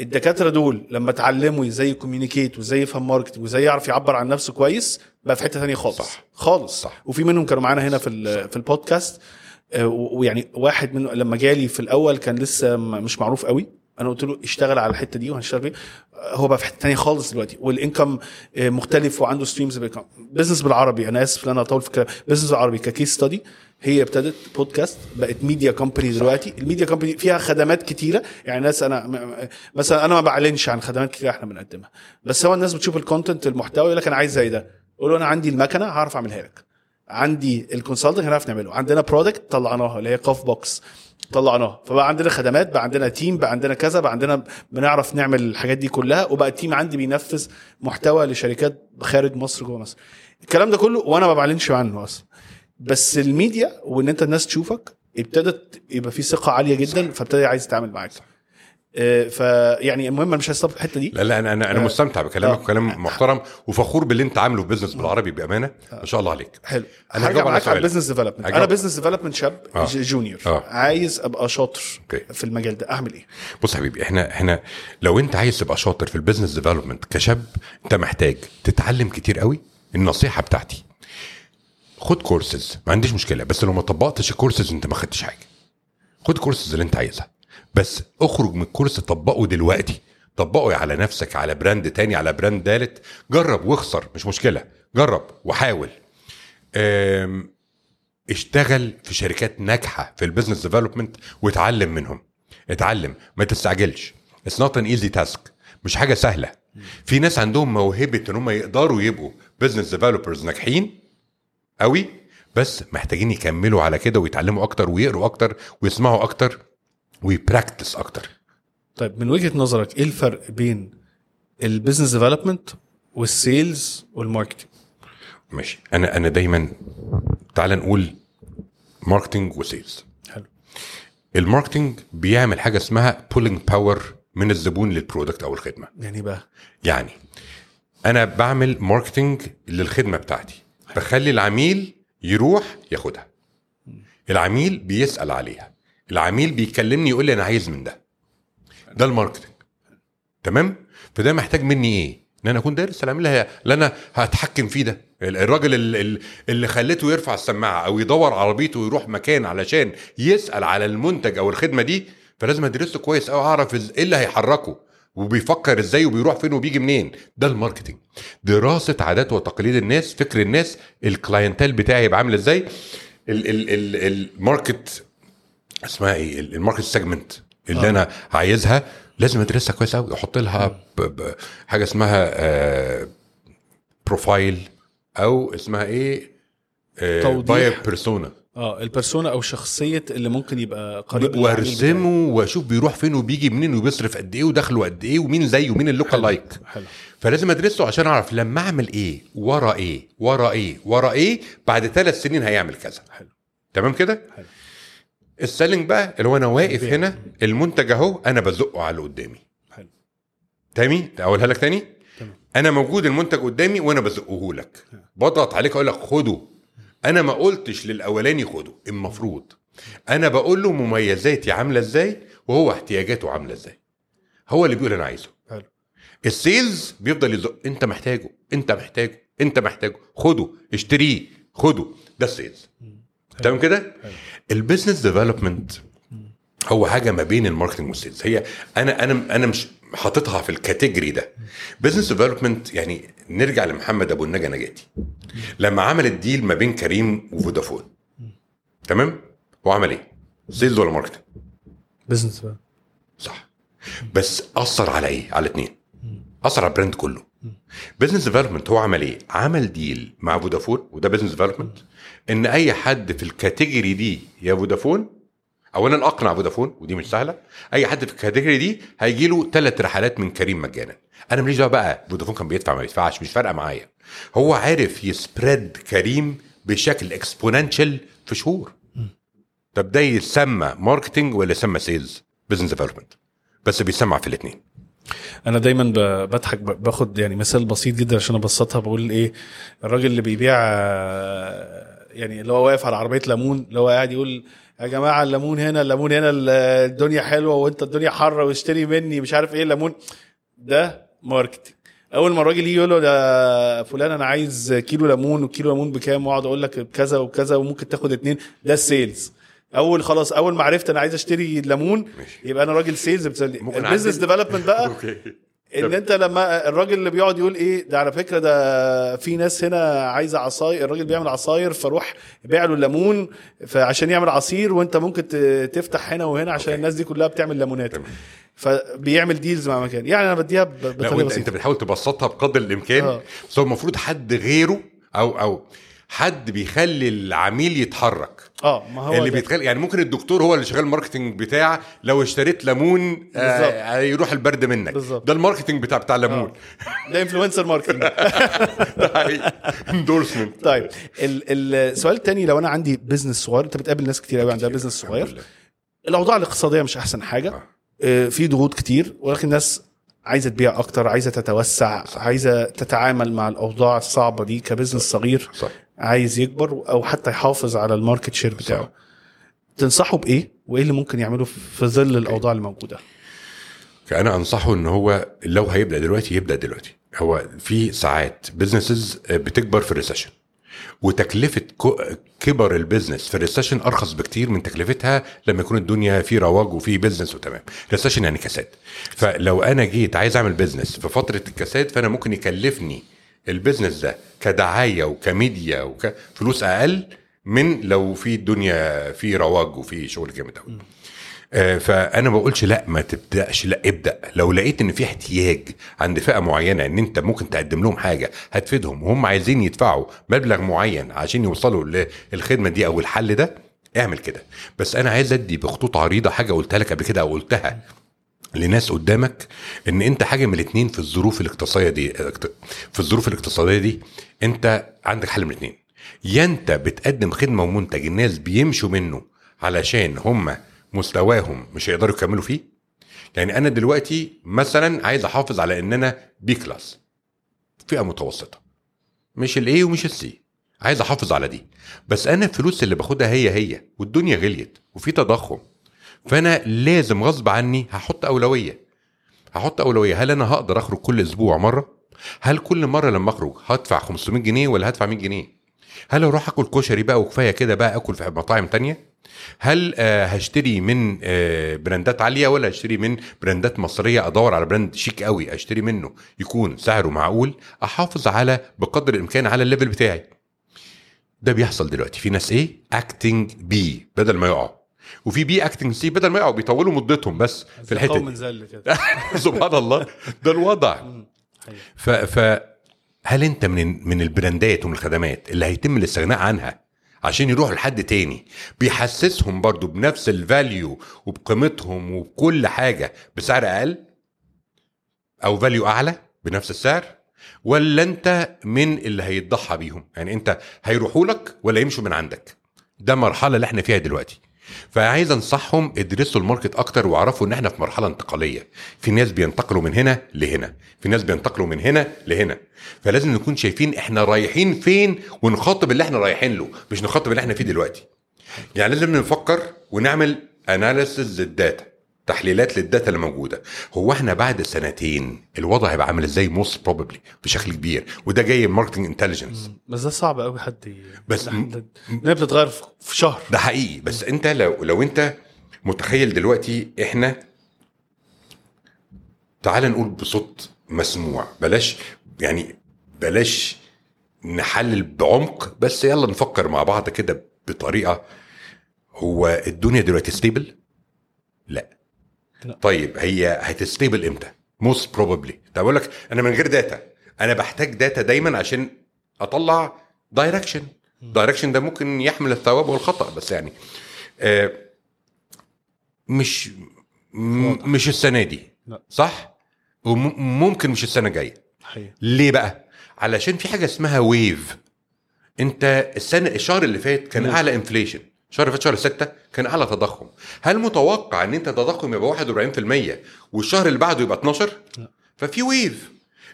الدكاترة دول لما اتعلموا إزاي ي communicate وازاي يفهم marketing وازاي يعرف يعبر عن نفسه كويس بقى في حتة تانية خالص صح. خالص صح. وفي منهم كانوا معانا هنا في في البودكاست آه، ويعني واحد منه لما جالي في الأول كان لسه مش معروف قوي أنا قلت له اشتغل على الحتة دي وهنشتغل فيه هو بقى في حتة تانية خالص دلوقتي وال income آه، مختلف وعنده streams business بالعربي. أنا آسف ان أنا اطول في الكلام. business بالعربي ك case study هي ابتدت بودكاست بقت media company دلوقتي. ال media company فيها خدمات كتيرة. يعني ناس أنا مثلا أنا ما بعلنش عن خدمات كتيرة إحنا بنقدمها. بس هو الناس بتشوف ال content المحتوى يقول لك أنا عايز زي ده. قول أنا عندي المكنة هعرف أعملها لك. عندي ال consulting هنعرف نعمله. عندنا product طلعناها اللي هي كاف بوكس طلعناها فبقى عندنا خدمات بقى عندنا team بقى عندنا كذا بقى عندنا بنعرف نعمل الحاجات دي كلها وبقى ال team عندي بينفذ محتوى لشركات خارج مصر جوه مصر. الكلام ده كله وأنا ما بعلنش عنه أصلا. بس الميديا وإن أنت الناس تشوفك ابتدت يبقى في ثقة عالية جدا فابتدى عايز يتعامل معاك. فيعني المهم أنا مش ه stop في الحتة دي لا لا أنا أنا, أنا مستمتع بكلامك آه. وكلام محترم وفخور باللي أنت عامله في business بالعربي بأمانة ما شاء الله عليك حلو أنا هرجع معاك على. ال business development أنا. business development شاب آه. junior آه. عايز أبقى شاطر okay. في المجال ده أعمل إيه بص يا حبيبي إحنا إحنا لو أنت عايز تبقى شاطر في ال business development كشاب أنت محتاج تتعلم كتير قوي النصيحة بتاعتي خد كورسز ما عنديش مشكلة بس لو ما طبقتش الكورسز أنت ما خدتش حاجة خد كورسز اللي أنت عايزها بس اخرج من ال course طبقه دلوقتي. طبقه على نفسك على brand تاني على brand تالت. جرب واخسر مش مشكلة. جرب وحاول. اشتغل في شركات ناجحة في ال business development واتعلم منهم. اتعلم ما تستعجلش. It's not an easy task مش حاجة سهلة. في ناس عندهم موهبة إن هم يقدروا يبقوا business developers ناجحين قوي بس محتاجين يكملوا على كده ويتعلموا أكتر ويقروا أكتر ويسمعوا أكتر. وي practice أكتر. طيب من وجهة نظرك إيه الفرق بين ال business development وال sales وال marketing ماشي. أنا أنا دايما تعال نقول marketing و sales حلو. ال marketing بيعمل حاجة اسمها pulling power من الزبون لل product أو الخدمة. يعني بقى؟ يعني أنا بعمل marketing للخدمة بتاعتي. بخلي العميل يروح ياخدها. العميل بيسأل عليها. العميل بيكلمني يقول لي أنا عايز من ده. ده ال marketing تمام؟ فده محتاج مني إيه؟ إن أنا أكون دارس العميل اللي أنا هتحكم فيه ده. الراجل ال- ال- اللي خليته يرفع السماعة أو يدور عربيته ويروح مكان علشان يسأل على المنتج أو الخدمة دي فلازم أدرسه كويس أو أعرف إيه اللي هيحركه وبيفكر إزاي وبيروح فين وبيجي منين. ده ال marketing دراسة عادات وتقاليد الناس فكر الناس ال clientele بتاعي يبقى عامل إزاي؟ ال- ال- ال- ال market اسمها إيه ال- ال market segment اللي آه. أنا عايزها لازم ادرسها كويس قوي أحط لها حاجة اسمها آه، profile أو اسمها إيه توضيح. buyer persona آه ال persona أو شخصية اللي ممكن يبقى قريب. وارسمه وأشوف بيروح فين وبيجي منين وبيصرف قد إيه ودخله قد إيه ومين زيه ومين ال local حلو. like حلو فلازم أدرسه عشان أعرف لما أعمل إيه ورا إيه ورا إيه ورا إيه بعد ثلاث سنين هيعمل كذا حلو تمام كده حلو. ال selling بقى اللي هو أنا واقف. هنا المنتج أهو أنا بزقه على اللي قدامي. حلو. تاني أقولها لك تاني؟ تمام. أنا موجود المنتج قدامي وأنا بزقه لك. بضغط عليك أقول لك خده. أنا ما قلتش للأولاني خده. المفروض. أنا بقول له مميزاتي عاملة إزاي وهو احتياجاته عاملة إزاي. هو اللي بيقول أنا عايزه. حلو. ال sales بيفضل يزق. أنت محتاجه. أنت محتاجه. أنت محتاجه. خده. اشتريه. خده. ده ال sales. تمام كده؟ حلو. ال business development هو حاجة ما بين ال marketing وال sales هي أنا أنا أنا مش حاططها في ال category ده. business development يعني نرجع لمحمد أبو النجا نجاتي. لما عمل ال deal ما بين كريم وفودافون. تمام؟ هو عمل إيه؟ sales ولا marketing business صح. بس أثر على إيه؟ على اتنين. أثر على ال brand كله. business development هو عمل إيه؟ عمل deal مع فودافون وده business development إن أي حد في ال category دي يا فودافون اولا أقنع فودافون ودي مش سهلة أي حد في ال category دي هيجي له ثلاث رحلات من كريم مجانا. أنا ماليش دعوة بقى فودافون كان بيدفع ما بيدفعش مش فارقة معايا. هو عارف ي spread كريم بشكل exponential في شهور. طب ده يسمى marketing ولا يسمى sales business development بس بيسمع في الاثنين أنا دايما بضحك باخد يعني مثال بسيط جدا عشان أبسطها بقول إيه الراجل اللي بيبيع آه، يعني اللي هو واقف على عربية ليمون اللي هو قاعد يقول يا جماعة الليمون هنا الليمون هنا ال- الدنيا حلوة وانت الدنيا حارة واشتري مني مش عارف إيه الليمون ده marketing أول ما الراجل يجي يقول له ده فلان أنا عايز كيلو ليمون وكيلو ليمون بكام وأقعد أقول لك بكذا وكذا وممكن تاخد اتنين ده ال sales أول خلاص أول ما عرفت أنا عايز أشتري ليمون. يبقى أنا راجل sales ال business؟ development بقى إن أنت لما الراجل اللي بيقعد يقول إيه ده على فكرة ده في ناس هنا عايزة عصاير الراجل بيعمل عصاير فروح بيع له الليمون فعشان يعمل عصير وأنت ممكن تفتح هنا وهنا عشان okay. الناس دي كلها بتعمل ليمونات. فبيعمل deals مع مكان يعني أنا بديها بطريقة وانت أنت بسيطة بتحاول تبسطها بقدر الإمكان آه. بس هو المفروض حد غيره أو أو حد بيخلي العميل يتحرك. آه ما هو اللي ده. بيتخيل يعني ممكن الدكتور هو اللي شغال ال marketing بتاع لو اشتريت ليمون بالظبط. آه يروح البرد منك. بالظبط. ده ال marketing بتاع بتاع الليمون ده influencer marketing endorsement طيب ال- السؤال الثاني لو أنا عندي business صغير أنت بتقابل ناس كتير قوي عندها business صغير. الأوضاع الاقتصادية مش أحسن حاجة. آه. آه، في ضغوط كتير ولكن الناس عايزة تبيع أكتر عايزة تتوسع عايزة تتعامل مع الأوضاع الصعبة دي ك business صغير. صح. عايز يكبر أو حتى يحافظ على ال market share بتاعه. صح. تنصحه بإيه؟ وإيه اللي ممكن يعمله في ظل الأوضاع الموجودة؟ أنا أنصحه إن هو لو هيبدأ دلوقتي يبدأ دلوقتي. هو في ساعات businesses بتكبر في ال recession وتكلفة كبر ال business في ال recession أرخص بكتير من تكلفتها لما يكون الدنيا في رواج وفي business وتمام. recession يعني كساد. فلو أنا جيت عايز أعمل business في فترة الكساد فأنا ممكن يكلفني ال business ده كدعاية وكميديا وكفلوس أقل من لو في الدنيا في رواج وفي شغل جامد قوي آه، فأنا ما بقولش لأ ما تبدأش لأ ابدأ. لو لقيت إن في احتياج عند فئة معينة إن أنت ممكن تقدم لهم حاجة هتفيدهم. وهم عايزين يدفعوا مبلغ معين عشان يوصلوا للخدمه دي أو الحل ده اعمل كده. بس أنا عايز أدي بخطوط عريضة حاجة قلتها لك قبل كده أو قلتها. لناس قدامك إن أنت حاجة من الاثنين في الظروف الاقتصادية دي في الظروف الاقتصادية دي أنت عندك حل من الاثنين يا أنت بتقدم خدمة ومنتج الناس بيمشوا منه علشان هم مستواهم مش هيقدروا يكملوا فيه؟ يعني أنا دلوقتي مثلا عايز أحافظ على إن أنا B class فئة متوسطة. مش ال A ومش ال C عايز أحافظ على دي. بس أنا الفلوس اللي باخدها هي هي والدنيا غليت وفي تضخم. فأنا لازم غصب عني هحط أولوية. هحط أولوية. هل أنا هقدر أخرج كل أسبوع مرة؟ هل كل مرة لما أخرج هدفع 500 جنيه ولا هدفع 100 جنيه؟ هل أروح أكل كشري بقى وكفاية كده بقى أكل في مطاعم تانية؟ هل آه، هشتري من آه، براندات عالية ولا هشتري من براندات مصرية؟ أدور على brand شيك قوي أشتري منه. يكون سعره معقول. أحافظ على بقدر الإمكان على ال level بتاعي. ده بيحصل دلوقتي. في ناس إيه؟ acting B بدل ما يقعوا. وفي B acting C بدل ما يقعوا بيطولوا مدتهم بس في الحتة دي. زل كده. سبحان الله. ده الوضع. ف, ف هل انت من من البراندات ومن الخدمات اللي هيتم الاستغناء عنها عشان يروحوا لحد تاني؟ بيحسسهم برضو بنفس ال value وبقيمتهم وبكل حاجة بسعر أقل أو value أعلى بنفس السعر؟ ولا انت من اللي هيتضحى بيهم؟ يعني انت هيروحوا لك ولا يمشوا من عندك؟ ده المرحله اللي إحنا فيها دلوقتي. فعايز انصحهم ادرسوا ال market أكتر واعرفوا إن إحنا في مرحلة انتقالية. في ناس بينتقلوا من هنا لهنا. في ناس بينتقلوا من هنا لهنا. فلازم نكون شايفين إحنا رايحين فين ونخاطب اللي إحنا رايحين له مش نخاطب اللي إحنا فيه دلوقتي. يعني لازم نفكر ونعمل analysis لل data تحليلات لل data اللي موجودة. هو إحنا بعد سنتين الوضع هيبقى عامل إزاي؟ most probably بشكل كبير. وده جاي من marketing intelligence بس ده صعب قوي حد بس إنها بتتغير في- في شهر. ده حقيقي. بس انت لو لو انت متخيل دلوقتي إحنا تعال نقول بصوت مسموع. بلاش يعني بلاش نحلل بعمق بس يلا نفكر مع بعض كده بطريقة. هو الدنيا دلوقتي stable؟ لا. لا. طيب هي هت stable إمتى؟ most probably طب أقول لك أنا من غير data أنا بحتاج data دايما عشان أطلع direction direction ده ممكن يحمل الثواب والخطأ بس يعني آه مش مش السنة دي. لا. صح؟ وممكن مش السنة الجاية. ليه بقى؟ علشان في حاجة اسمها wave أنت السنة الشهر اللي فات كان. أعلى inflation الشهر اللي فات شهر 6 كان أعلى تضخم. هل متوقع إن أنت تضخم يبقى 41% والشهر اللي بعده يبقى 12 لا. ففي wave.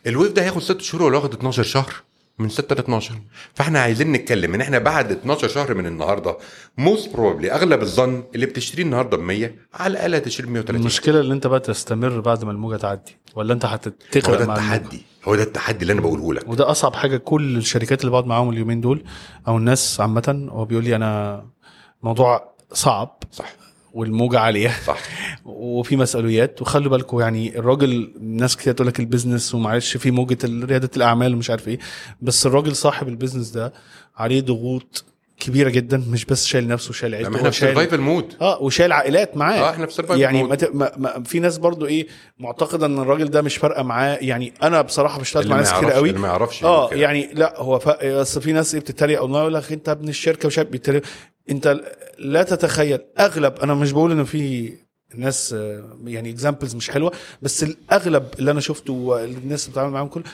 ال wave ده هياخد 6 شهور ولا ياخد 12 شهر؟ من 6 ل 12 فإحنا عايزين نتكلم إن إحنا بعد 12 شهر من النهارده most probably أغلب الظن اللي بتشتريه النهارده ب 100 على الأقل هتشتري ب 130 المشكلة اللي أنت بقى تستمر بعد ما الموجة تعدي ولا أنت هو هتتغرق ده مع الموجة؟ التحدي. هو ده التحدي اللي أنا بقوله لك. وده أصعب حاجة. كل الشركات اللي بقعد معاهم اليومين دول أو الناس عامة هو بيقول لي أنا موضوع صعب صح. والموجة عالية. صح. وفي مسؤوليات. وخلوا بالكم يعني الراجل ناس كتير تقول لك ال business ومعلش في موجة ريادة الأعمال ومش عارف إيه. بس الراجل صاحب ال business ده عليه ضغوط كبيرة جدا مش بس شايل نفسه شايل عيلته إحنا في سرفايفل مود آه وشايل عائلات معاه. آه إحنا في survival يعني mode ما ت... ما... ما في ناس برضو إيه معتقدة إن الراجل ده مش فارقة معاه. يعني أنا بصراحة بشتغل مع ناس كتير قوي. اللي ما يعرفش آه. يعني لا هو ف... بس في ناس إيه بتتريق والله يقول لك أنت ابن الشركة مش عارف بيتريق. انت لا تتخيل. أغلب أنا مش بقول إنه في ناس يعني اكزامبلز مش حلوة بس الأغلب اللي أنا شفته والناس بتعامل معاهم كله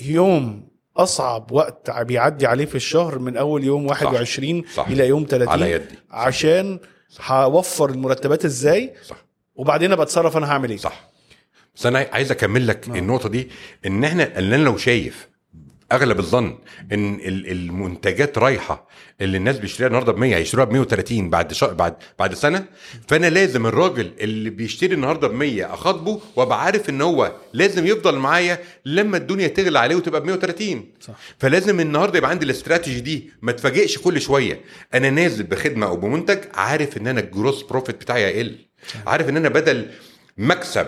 يوم أصعب وقت بيعدي عليه في الشهر من أول يوم 21 صح. إلى يوم 30 على يدي. عشان هوفر المرتبات إزاي؟ صح. وبعدين أبقى أتصرف أنا هعمل إيه؟ صح. بس أنا عايز أكمل لك آه. النقطة دي إن إحنا اللي أنا لو شايف أغلب الظن إن ال- المنتجات رايحة اللي الناس بيشتريها النهارده ب 100 هيشتروها ب 130 بعد شهر بعد بعد سنة. فأنا لازم الراجل اللي بيشتري النهارده ب 100 أخاطبه وأبقى عارف إن هو لازم يفضل معايا لما الدنيا تغلى عليه وتبقى ب 130 صح. فلازم النهارده يبقى عندي الاستراتيجي دي ما اتفاجئش كل شوية. أنا نازل بخدمة أو بمنتج عارف إن أنا الجروس بروفيت بتاعي هيقل. عارف إن أنا بدل مكسب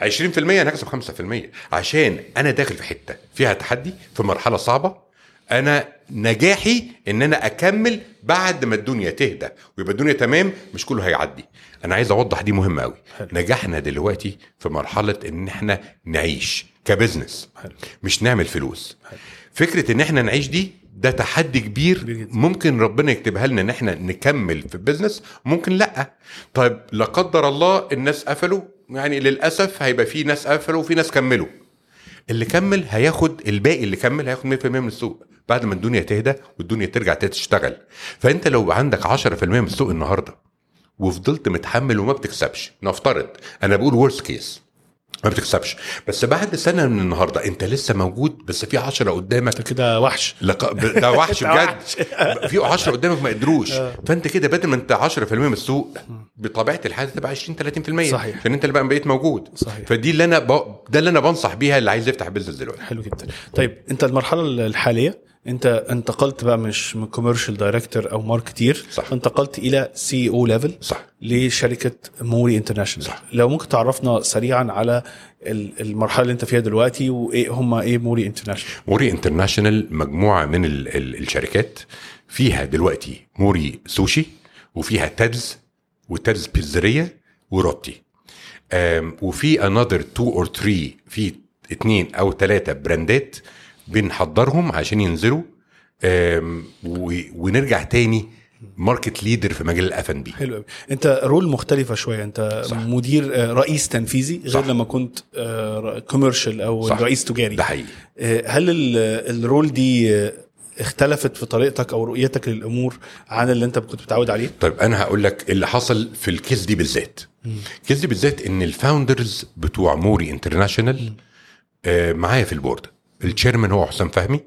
20% أنا هكسب 5% عشان أنا داخل في حتة فيها تحدي في مرحلة صعبة أنا نجاحي إن أنا أكمل بعد ما الدنيا تهدى ويبقى الدنيا تمام مش كله هيعدي أنا عايز أوضح دي مهمة قوي. نجاحنا دلوقتي في مرحلة إن إحنا نعيش ك business حلو. مش نعمل فلوس حلو. فكرة إن إحنا نعيش دي ده تحدي كبير. ممكن ربنا يكتبها لنا إن إحنا نكمل في ال business ممكن لأ طيب لا قدر الله الناس قفلوا يعني للأسف هيبقى في ناس قفلوا وفي ناس كملوا. اللي كمل هياخد الباقي اللي كمل هياخد 100% من السوق. بعد ما الدنيا تهدى والدنيا ترجع تشتغل. فأنت لو عندك 10% من السوق النهارده وفضلت متحمل وما بتكسبش نفترض أنا بقول ورست كيس ما بتكسبش. بس بعد سنة من النهارده انت لسه موجود بس في 10 قدامك. انت كده وحش. لق... ده وحش بجد. في 10 قدامك ما قدروش فانت كده بدل ما انت 10% من السوق بطبيعة الحال تبقى 20 30% صحيح. عشان انت اللي بقى بقيت موجود. صحيح. فدي اللي أنا ب... ده اللي أنا بنصح بيها اللي عايز يفتح business دلوقتي. حلو جدا. طيب انت المرحلة الحالية انت انتقلت بقى مش من commercial director أو marketer صح. انتقلت إلى CEO level صح لشركة Mori International صح. لو ممكن تعرفنا سريعا على ال- المرحلة اللي انت فيها دلوقتي وإيه هم إيه Mori International Mori International مجموعة من ال ال الشركات فيها دلوقتي Mori Sushi وفيها تادز وتادز بيزريه وروتي وفي another 2 or 3 في اثنين أو ثلاثة براندات بنحضرهم عشان ينزلوا ونرجع تاني market leader في مجال الاف ان بي حلو قوي أنت role مختلفة شوية. أنت صح. مدير آه، رئيس تنفيذي غير صح. لما كنت commercial أو صح. رئيس تجاري. ده حقيقي. آه، هل ال- ال role دي آه، اختلفت في طريقتك أو رؤيتك للأمور عن اللي أنت كنت متعود عليه؟ طيب أنا هقول لك اللي حصل في ال case دي بالذات. ال case دي بالذات إن ال founders بتوع Mori International آه معايا في ال board ال chairman هو حسام فهمي.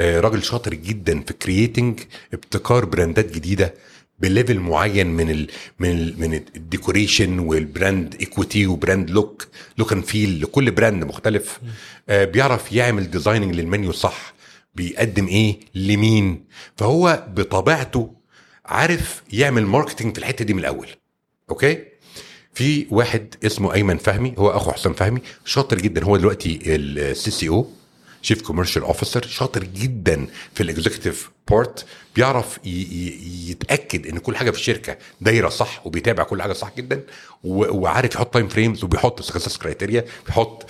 آه راجل شاطر جدا في creating ابتكار براندات جديدة ب level معين من ال من ال من ال decoration وال brand equity و brand look look and feel لكل brand مختلف. آه بيعرف يعمل designing لل menu صح بيقدم إيه لمين. فهو بطبيعته عارف يعمل marketing في الحتة دي من الأول. okay؟ في واحد اسمه أيمن فهمي هو أخو حسام فهمي شاطر جدا هو دلوقتي ال CCO chief commercial officer شاطر جدا في ال executive part بيعرف يتأكد إن كل حاجة في الشركة دايرة صح وبيتابع كل حاجة صح جدا وعارف يحط time frames وبيحط success criteria بيحط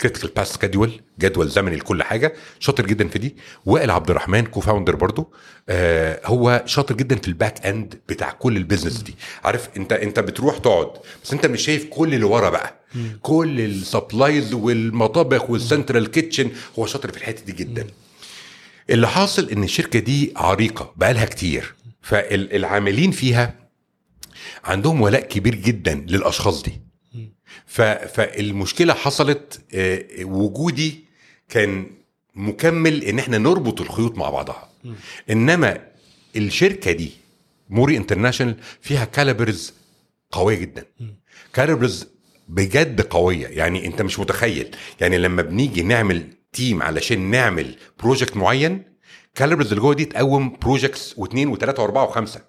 critical path schedule جدول زمني لكل حاجة. شاطر جدا في دي. وائل عبد الرحمن co-founder برضو آه هو شاطر جدا في ال back end بتاع كل ال business دي. عارف أنت أنت بتروح تقعد بس أنت مش شايف كل اللي ورا بقى. كل ال supplies والمطابخ وال central kitchen هو شاطر في الحتة دي جدا. اللي حاصل إن الشركة دي عريقة بقالها كتير. فالعاملين فيها عندهم ولاء كبير جدا للأشخاص دي. فالمشكلة حصلت آه، وجودي كان مكمل إن إحنا نربط الخيوط مع بعضها. إنما الشركة دي موري International فيها calibers قوية جدا. calibers بجد قوية. يعني أنت مش متخيل. يعني لما بنيجي نعمل team علشان نعمل project معين calibers اللي جوه دي تقوم projects واثنين وثلاثة وأربعة وخمسة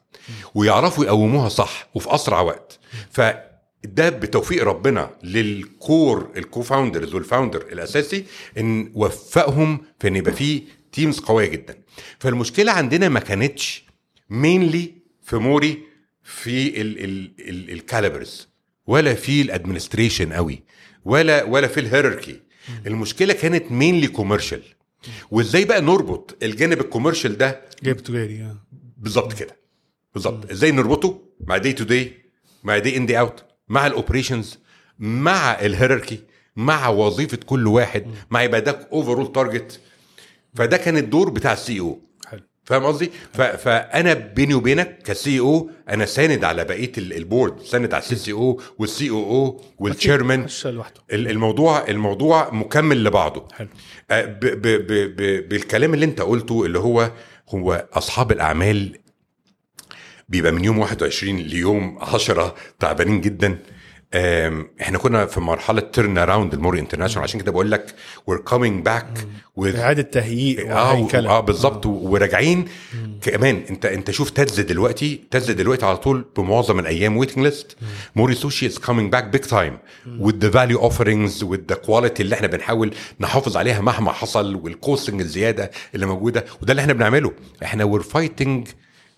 ويعرفوا يقوموها صح وفي أسرع وقت. فده بتوفيق ربنا لل core ال co-founders وال founder الأساسي إن وفقهم في إن يبقى فيه teams قوية جدا. فالمشكلة عندنا ما كانتش mainly في موري في ال calibers ولا في ال administration قوي ولا ولا في ال hierarchy المشكلة كانت mainly commercial وإزاي بقى نربط الجانب ال commercial ده؟ جانب تجاري آه. بالظبط كده. بالظبط. إزاي نربطه؟ مع day to day مع day in day out مع ال operations مع ال hierarchy مع وظيفة كل واحد مع يبقى ده overall target فده كان الدور بتاع ال CEO. فاهم قصدي؟ فأنا بيني وبينك ك CEO أنا ساند على بقية ال- ال board ساند على ال CCO وال COO وال chairman الموضوع الموضوع مكمل لبعضه. حلو. آه، ب ب ب ب بالكلام اللي أنت قلته اللي هو هو أصحاب الأعمال بيبقى من يوم 21 ليوم 10 تعبانين جدا. إحنا كنا في مرحلة turnaround لموري International عشان كده بقول لك we're coming back إعادة تهيئ آه آه بالظبط. وراجعين كمان انت انت شوف تدز دلوقتي تدز دلوقتي على طول بمعظم الأيام waiting list موري سوشي is coming back big time with the value offerings with the quality اللي إحنا بنحاول نحافظ عليها مهما حصل وال costing الزيادة اللي موجودة. وده اللي إحنا بنعمله. إحنا we're fighting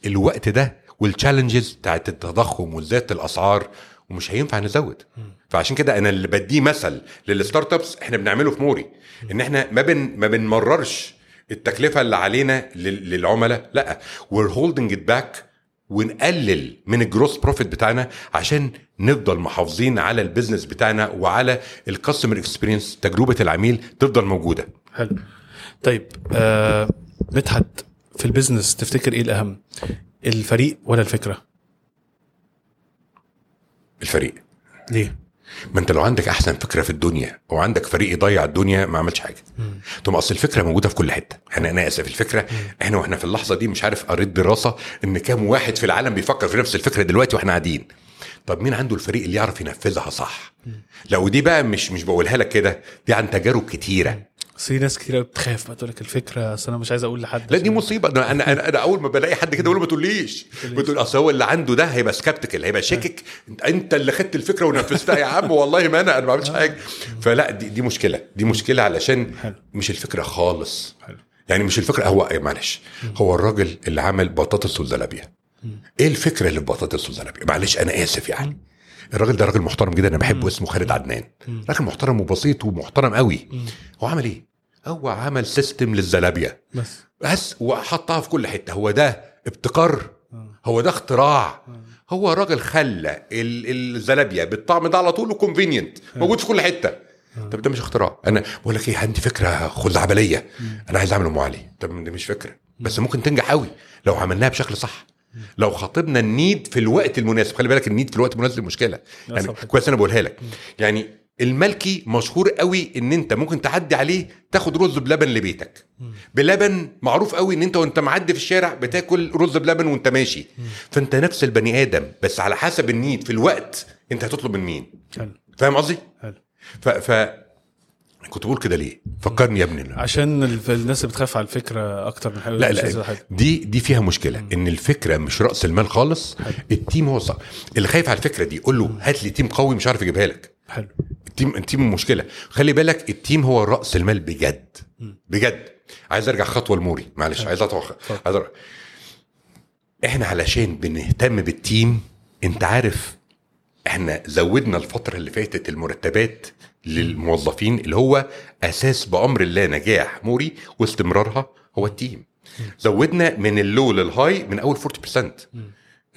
الوقت ده وال challenges بتاعت التضخم وزياده الأسعار ومش هينفع نزود. فعشان كده أنا اللي بديه مثل لل startups إحنا بنعمله في موري. إن إحنا ما بن ما بنمررش التكلفة اللي علينا لل- للعملاء لأ. We're holding it back ونقلل من ال gross profit بتاعنا عشان نفضل محافظين على ال business بتاعنا وعلى ال customer experience تجربة العميل تفضل موجودة. حلو. طيب آه مدحت في ال business تفتكر إيه الأهم؟ الفريق ولا الفكرة؟ الفريق. ليه؟ ما انت لو عندك احسن فكرة في الدنيا وعندك فريق يضيع الدنيا ما عملش حاجة. ثم اصل الفكرة موجودة في كل حتة. أنا أنا اسف الفكرة إحنا وإحنا في اللحظة دي مش عارف قريت دراسة ان كام واحد في العالم بيفكر في نفس الفكرة دلوقتي وإحنا قاعدين. طب مين عنده الفريق اللي يعرف ينفذها صح؟ لو دي بقى مش مش بقولها لك كده دي عن تجارب كتيرة. بس في ناس كتير قوي بتخاف بقى تقول لك الفكرة أصل أنا مش عايز أقول لحد لا دي مصيبة. أنا أنا أنا, أول ما بلاقي حد كده أقول له ما تقوليش. بتقول أصل هو اللي عنده ده هيبقى سكبتكل هيبقى شاكك. انت اللي خدت الفكرة ونفذتها. يا عم والله ما أنا أنا ما عملتش حاجة. فلا دي دي مشكلة. دي مشكلة علشان. مش الفكرة خالص. يعني مش الفكرة هو إيه، معلش. هو الراجل اللي عمل بطاطس والزلابيه إيه الفكرة اللي في بطاطس والزلابيه معلش أنا آسف يعني. الراجل ده راجل محترم جدا أنا بحبه اسمه خالد عدنان. راجل محترم وبسيط ومحترم قوي. هو عمل إيه؟ هو عمل system للزلابية. بس. بس وحطها في كل حتة. هو ده ابتكار. هو ده اختراع. هو راجل خلى ال- الزلابية بالطعم ده على طول و convenient موجود في كل حتة. طب ده مش اختراع. أنا بقول لك إيه عندي فكرة خزعبلية. أنا عايز أعمل أم علي. طب دي مش فكرة. بس ممكن تنجح قوي لو عملناها بشكل صح. لو خاطبنا النيد في الوقت المناسب. خلي بالك النيد في الوقت المناسب مشكلة. يعني. كويس أنا بقولها لك. يعني الملكي مشهور قوي إن أنت ممكن تعدي عليه تاخد رز بلبن لبيتك. بلبن معروف قوي إن أنت وأنت معدي في الشارع بتاكل رز بلبن وأنت ماشي. فأنت نفس البني آدم بس على حسب النيد في الوقت أنت هتطلب من مين فاهم قصدي؟ ف كنت بقول كده ليه؟ فكرني يا ابني. عشان الناس اللي بتخاف على الفكرة أكتر من حاجة لا لا حاجة. دي دي فيها مشكلة إن الفكرة مش رأس المال خالص ال team هو صح اللي خايف على الفكرة دي قول له هات لي team قوي مش عارف يجيبها لك. حلو. ال team ال team مشكلة. خلي بالك ال team هو رأس المال بجد. بجد. عايز أرجع خطوة لموري معلش عايز اطلع عايز أرجع. إحنا علشان بنهتم بال team أنت عارف إحنا زودنا الفترة اللي فاتت المرتبات للموظفين اللي هو أساس بأمر الله نجاح موري واستمرارها هو ال team. زودنا من ال low لل high من أول 40%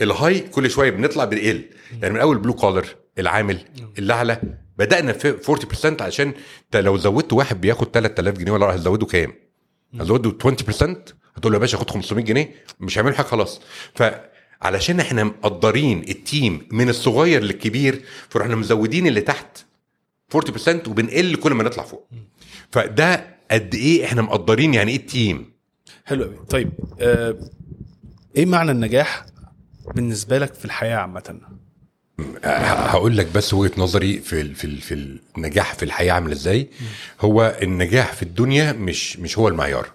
ال high كل شوية بنطلع بنقل يعني من أول blue collar العامل اللي اعلى بدأنا في 40% عشان لو زودت واحد بياخد 3000 جنيه ولا هتزوده كام؟ هتزوده 20% هتقول له يا باشا خد 500 جنيه مش هيعملوا حاجة خلاص. فعلشان إحنا مقدرين ال team من الصغير للكبير فرحنا مزودين اللي تحت. 40% وبنقل كل ما نطلع فوق. فده قد إيه إحنا مقدرين يعني إيه ال team. حلو قوي طيب آه إيه معنى النجاح بالنسبة لك في الحياة عامة؟ هقول لك بس وجهة نظري في في في النجاح في الحياة عامل إزاي. هو النجاح في الدنيا مش مش هو المعيار.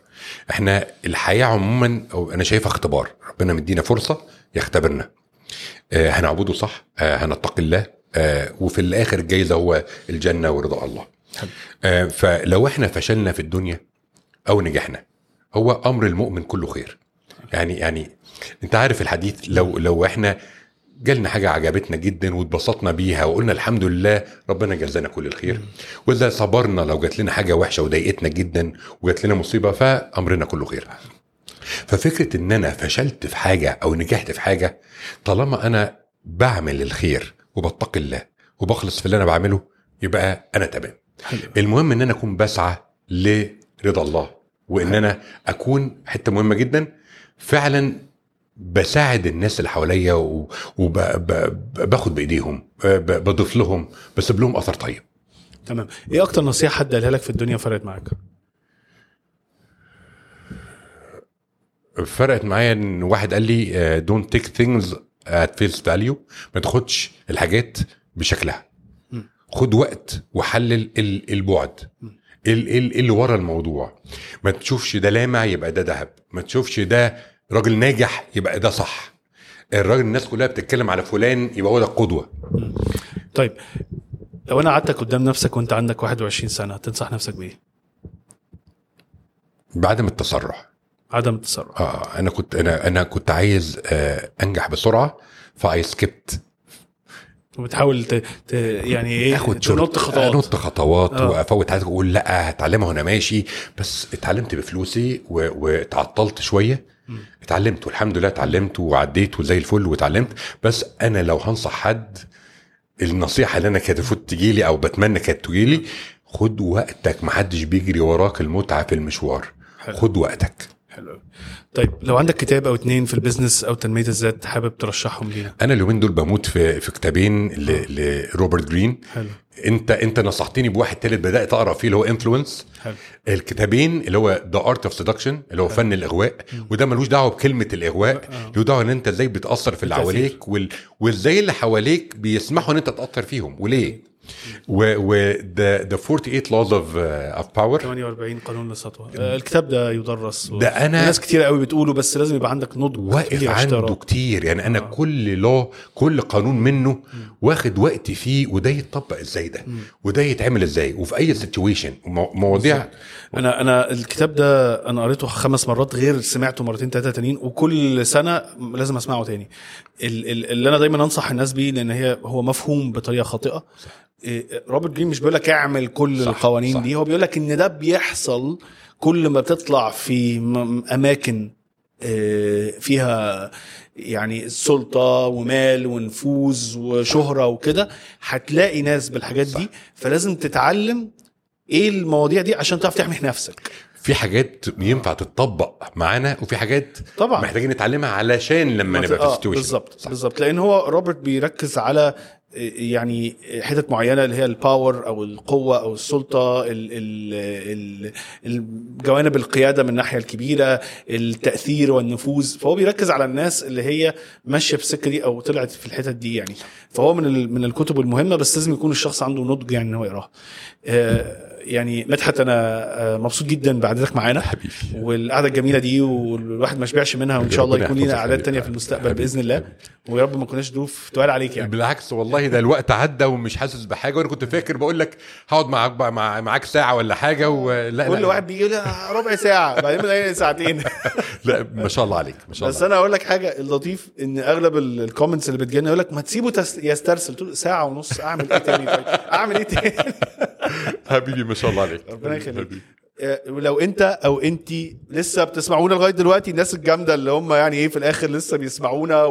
إحنا الحياة عموما أو أنا شايفها اختبار. ربنا مدينا فرصة يختبرنا. آه هنعبده صح. آه هنتقي الله. آه وفي الآخر الجايزه هو الجنة ورضا الله. آه فلو إحنا فشلنا في الدنيا أو نجحنا هو أمر المؤمن كله خير. يعني يعني أنت عارف الحديث لو لو إحنا جالنا حاجة عجبتنا جدا واتبسطنا بيها وقلنا الحمد لله ربنا جزانا كل الخير وإذا صبرنا لو جات لنا حاجة وحشة وضايقتنا جدا وجات لنا مصيبة فأمرنا كله خير. ففكرة إن أنا فشلت في حاجة أو نجحت في حاجة طالما أنا بعمل الخير وبتقي الله وبخلص في اللي أنا بعمله يبقى أنا تمام. حلو المهم إن أنا أكون بسعى لرضا الله وإن أنا أكون حتة مهمة جدا فعلا بساعد الناس اللي حواليا وباخد بإيديهم بضيف لهم بسيب لهم أثر طيب. تمام. إيه أكتر نصيحة حد قالها لك في الدنيا فرقت معاك؟ فرقت معايا إن واحد قال لي don't take things at face value ما تاخدش الحاجات بشكلها. خد وقت وحلل ال- البعد. إيه ال- ال- اللي ورا الموضوع. ما تشوفش ده لامع يبقى ده ذهب. ما تشوفش ده راجل ناجح يبقى ده صح. الراجل الناس كلها بتتكلم على فلان يبقى هو ده القدوة. طيب لو أنا قعدتك قدام نفسك وأنت عندك 21 سنة تنصح نفسك بإيه؟ بعدم التسرع عدم التسرع آه أنا كنت أنا أنا كنت عايز آه أنجح بسرعة فأي سكيبت. وبتحاول ت... ت... يعني إيه آخد تنط خطوات. انط خطوات آه. وأفوت حاجات أقول لأ هتعلمها وأنا ماشي. بس اتعلمت بفلوسي و... وتعطلت شوية. اتعلمت والحمد لله اتعلمت وعديت وزي الفل واتعلمت بس أنا لو هنصح حد النصيحة اللي أنا كانت المفروض تجي لي أو بتمنى كانت تجي لي خد وقتك محدش بيجري وراك المتعة في المشوار. حلو. خد وقتك. حلو. أوي. طيب لو عندك كتاب أو اتنين في ال business أو تنمية الذات حابب ترشحهم لينا؟ أنا اليومين دول بموت في في كتابين ل... لروبرت جرين. حلو. أنت أنت نصحتني بواحد تالت بدأت أقرأ فيه اللي هو influence حلو. الكتابين اللي هو The Art of Seduction اللي هو فن الإغواء. وده ملوش دعوة بكلمة الإغواء له دعوة إن أنت إزاي بتأثر في اللي. حواليك وال... وإزاي اللي حواليك بيسمحوا إن أنت تأثر فيهم. وليه؟ و و the, the 48 laws of uh, of power 48 قانون للسطوة. آه، الكتاب ده يدرس. و- ده أنا- ناس كتير قوي بتقوله بس لازم يبقى عندك نضج واقف عنده. كتير. يعني أنا كل لا كل قانون منه واخد وقت فيه وده يتطبق إزاي ده؟ وده يتعمل إزاي؟ وفي أي situation مواضيع. أنا أنا الكتاب ده أنا قريته خمس مرات غير سمعته مرتين ثلاثة تانيين وكل سنة لازم أسمعه تاني. اللي أنا دايما أنصح الناس بيه لأن هي هو مفهوم بطريقة خاطئة. إيه، روبرت جرين مش بيقول لك اعمل كل صح، القوانين صح. دي هو بيقول لك إن ده بيحصل كل ما بتطلع في أماكن آه، فيها يعني سلطة ومال ونفوذ وشهرة وكده هتلاقي ناس بالحاجات دي. فلازم تتعلم إيه المواضيع دي عشان تعرف تحمي نفسك. في حاجات ينفع تتطبق معانا وفي حاجات طبعا. محتاجين نتعلمها علشان لما نبقى في آه، ال situation. بالظبط بالظبط. لأن هو روبرت بيركز على يعني حتت معينة اللي هي ال power أو القوة أو السلطة ال ال ال الجوانب القيادة من الناحية الكبيرة التأثير والنفوذ فهو بيركز على الناس اللي هي ماشية في السكة دي أو طلعت في الحتت دي يعني فهو من من الكتب المهمة بس لازم يكون الشخص عنده نضج يعني إن هو يقراها آه، يعني مدحت أنا آه، مبسوط جدا بقعدتك معانا حبيبي. والقعدة الجميلة دي والواحد ما شبعش منها وإن شاء الله يكون قعدات حبيبي. تانية في المستقبل. بإذن الله ويا رب ما كناش ضيوف تقال عليك يعني بالعكس والله ده الوقت عدى ومش حاسس بحاجة وأنا كنت فاكر بقول لك هقعد معاك مع معاك ساعة ولا حاجة ولا كل لا. واحد بيجي ربع ساعة بعدين ساعتين. لا ما شاء الله عليك ما شاء بس الله. أنا أقول لك حاجة اللطيف إن أغلب ال- ال comments اللي بتجيلنا يقول لك ما تسيبه تس- يسترسل. تقول ساعة ونص أعمل إيه تاني؟ طيب أعمل إيه تاني؟ حبيبي ما شاء الله عليك. ربنا يخليك. آه، ولو انت أو انت لسه بتسمعونا لغاية دلوقتي الناس الجامدة اللي هم يعني إيه في الآخر لسه بيسمعونا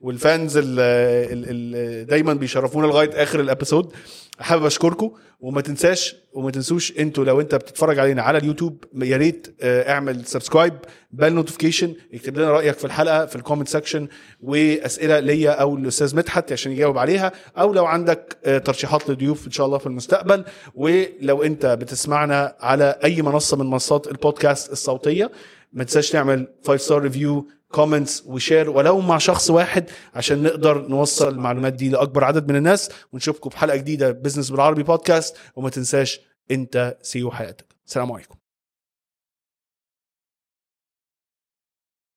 وال fans اللي دايما بيشرفونا لغاية آخر ال episode. حابب أشكركم وما تنساش وما تنسوش أنتوا لو أنت بتتفرج علينا على اليوتيوب يا ريت آه، اعمل subscribe بال notification اكتب لنا رأيك في الحلقة في ال comment section وأسئلة ليا أو الاستاذ مدحت عشان يجاوب عليها أو لو عندك آه، ترشيحات لضيوف إن شاء الله في المستقبل ولو أنت بتسمعنا على أي منصة من منصات البودكاست الصوتية ما تنساش تعمل 5 star review comments و share ولو مع شخص واحد عشان نقدر نوصل المعلومات دي لأكبر عدد من الناس. ونشوفكم في حلقه جديدة business بالعربي بودكاست وما تنساش أنت سيو حياتك. السلام عليكم.